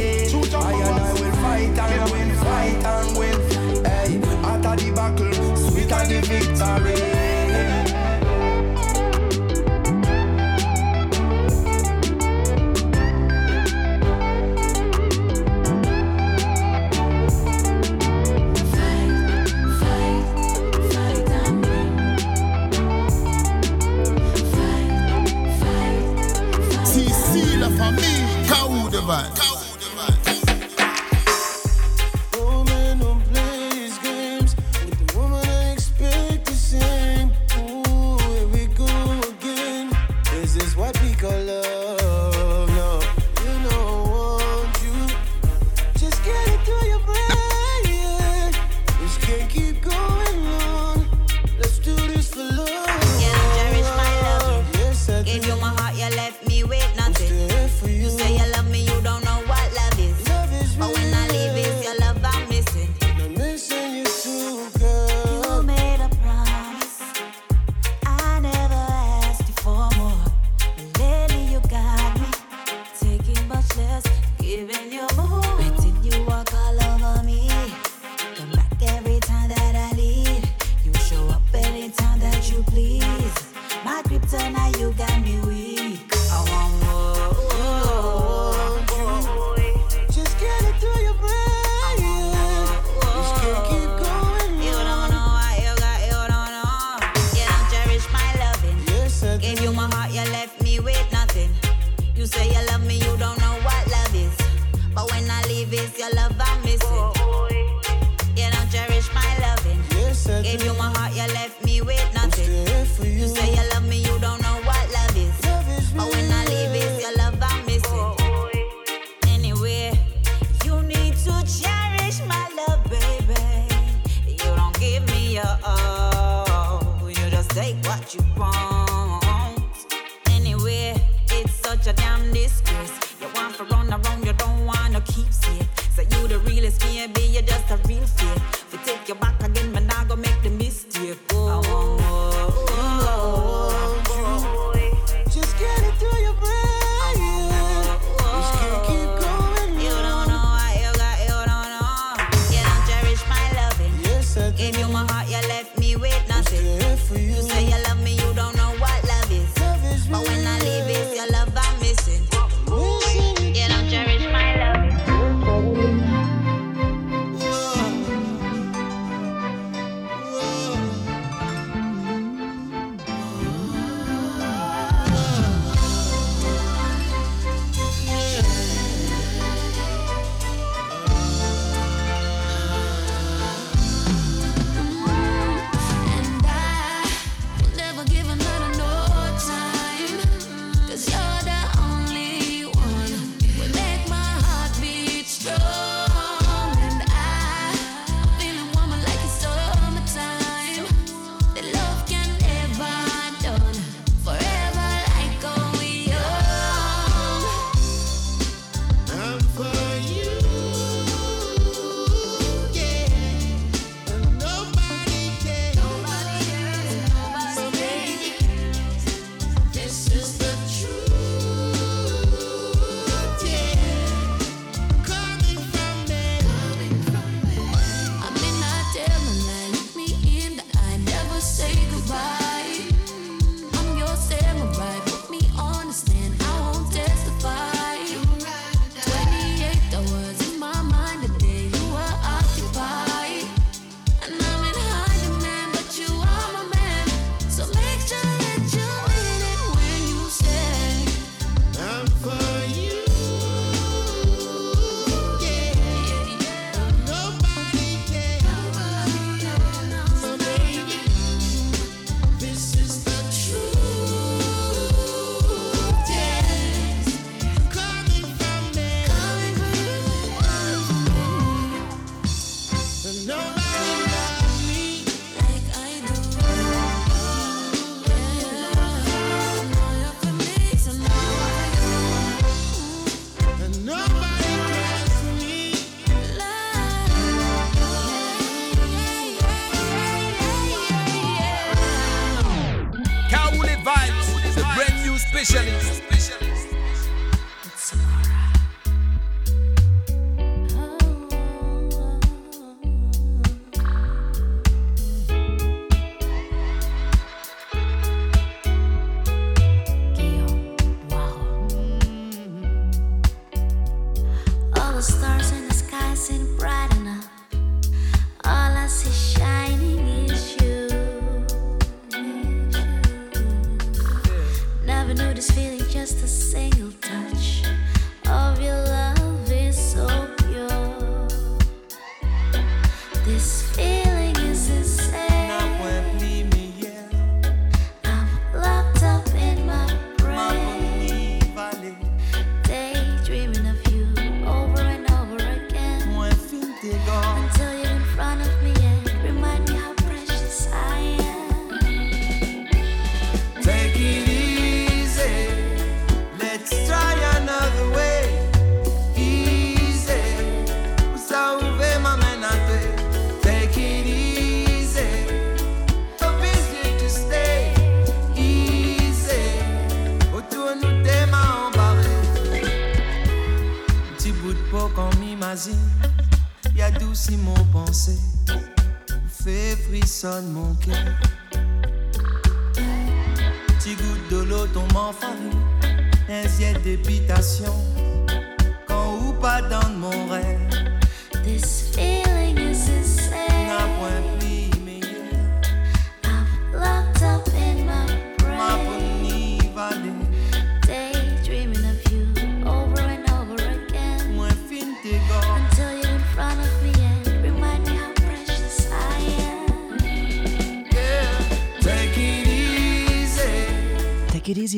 sonne mon cœur.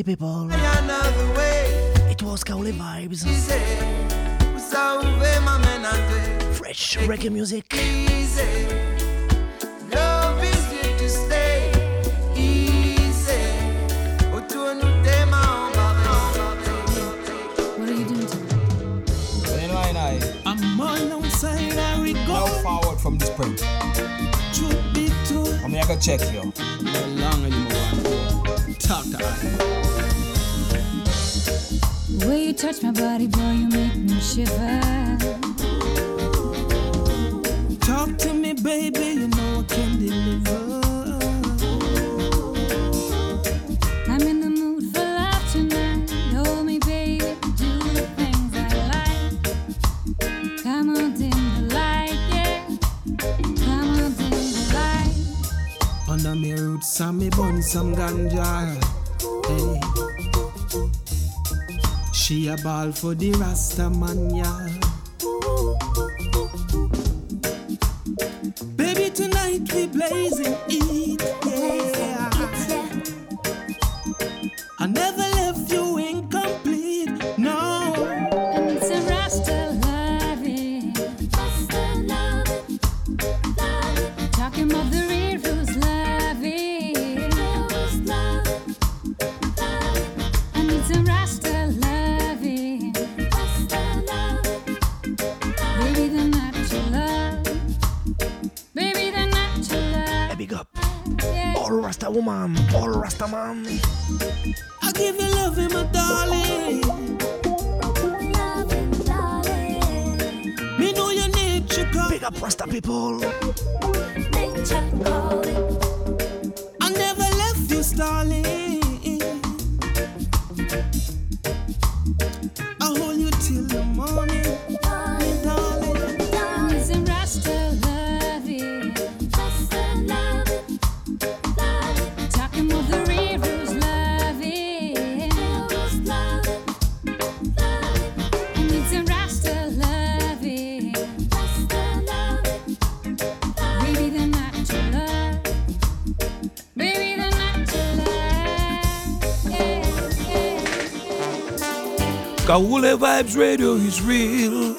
City People. It was Kawule Vibes. Fresh reggae music. some ganja. Hey. She a ball for the Rastaman, yeah. Kawule Vibes Radio is real.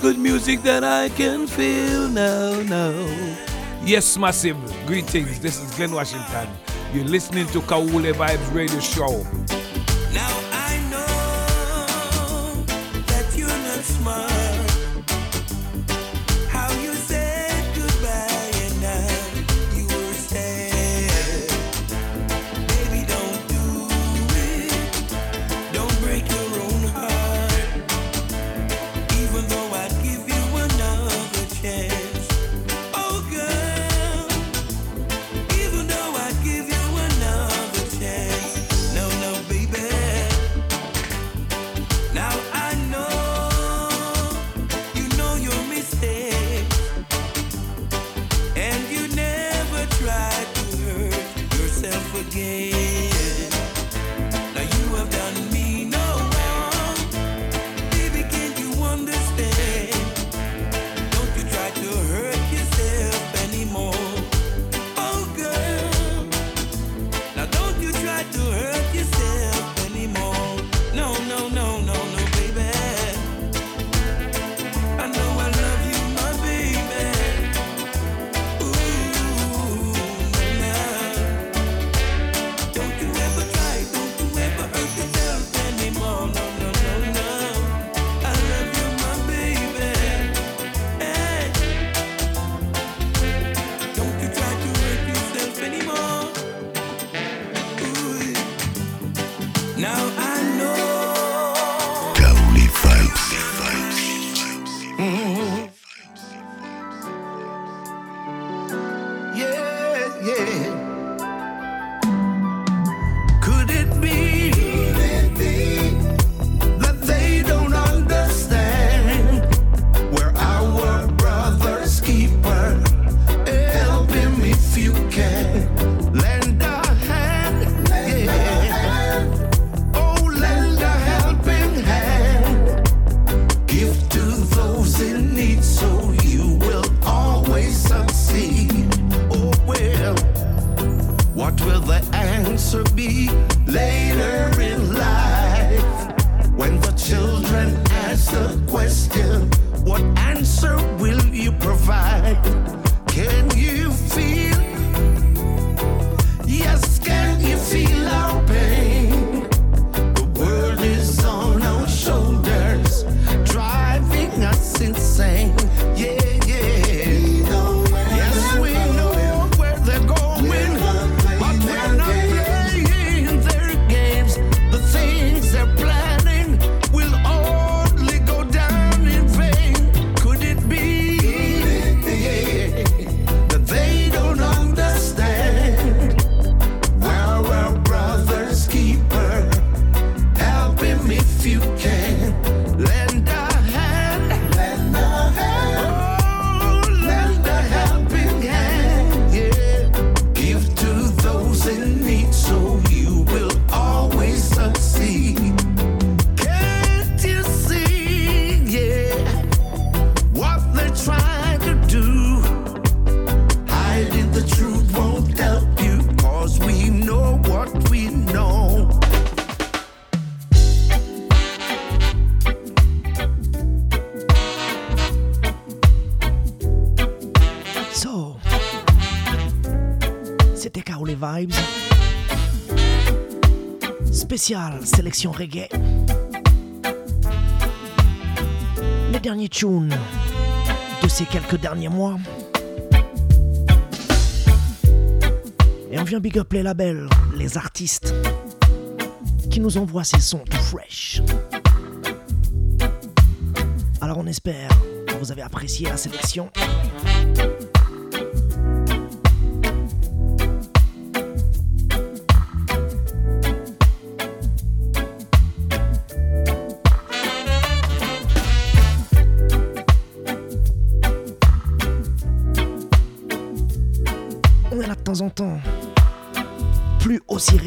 Good music that I can feel now, now. Yes, massive. Greetings. This is Glenn Washington. You're listening to Kawule Vibes Radio Show. sélection reggae. Les derniers tunes de ces quelques derniers mois. Et on vient big up les labels, les artistes qui nous envoient ces sons tout fresh. Alors on espère que vous avez apprécié la sélection.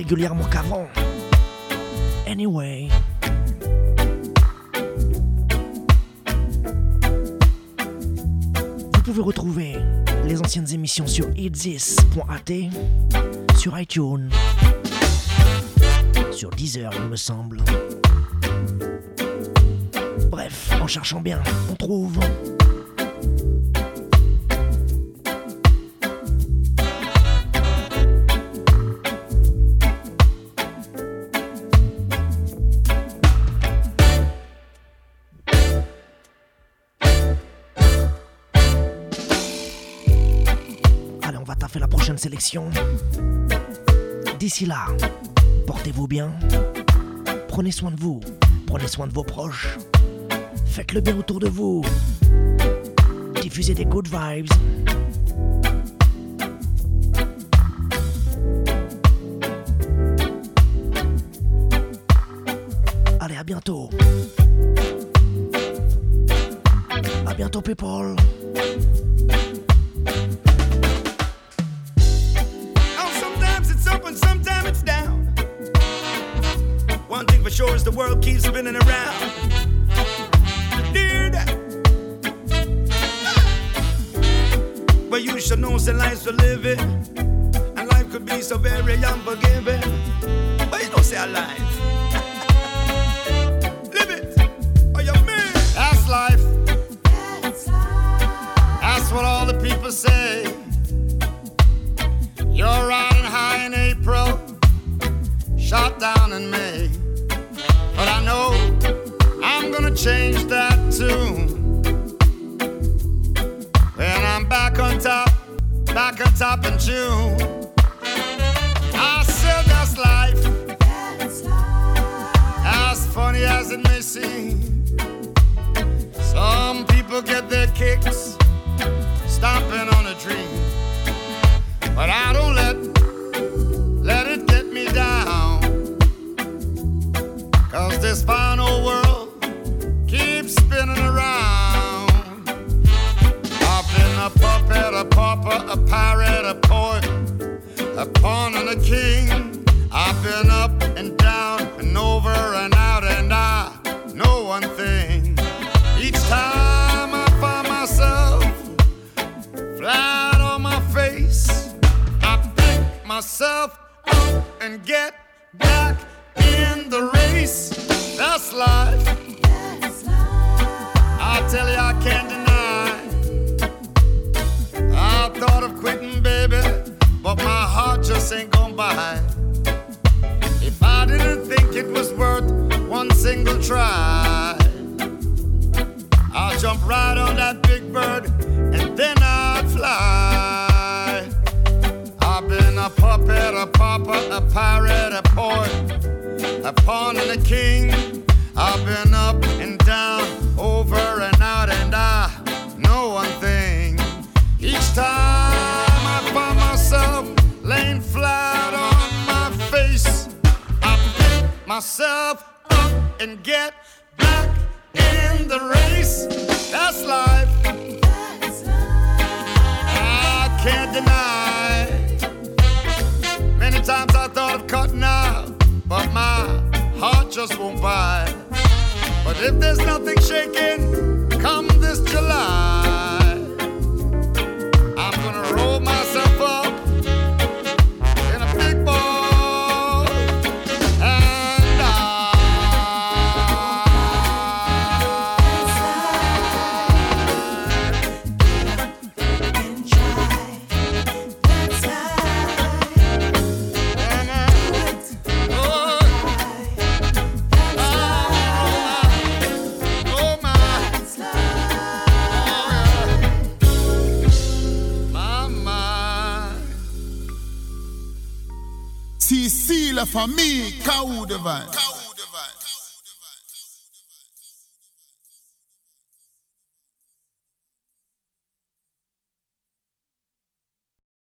régulièrement qu'avant. Anyway. Vous pouvez retrouver les anciennes émissions sur idzis.at, sur iTunes, sur Deezer, il me semble. Bref, en cherchant bien, on trouve. D'ici là, portez-vous bien, prenez soin de vous, prenez soin de vos proches, faites le bien autour de vous, diffusez des good vibes. Allez, à bientôt. À bientôt, people. spinning around. Dude. But you should know the life to live it.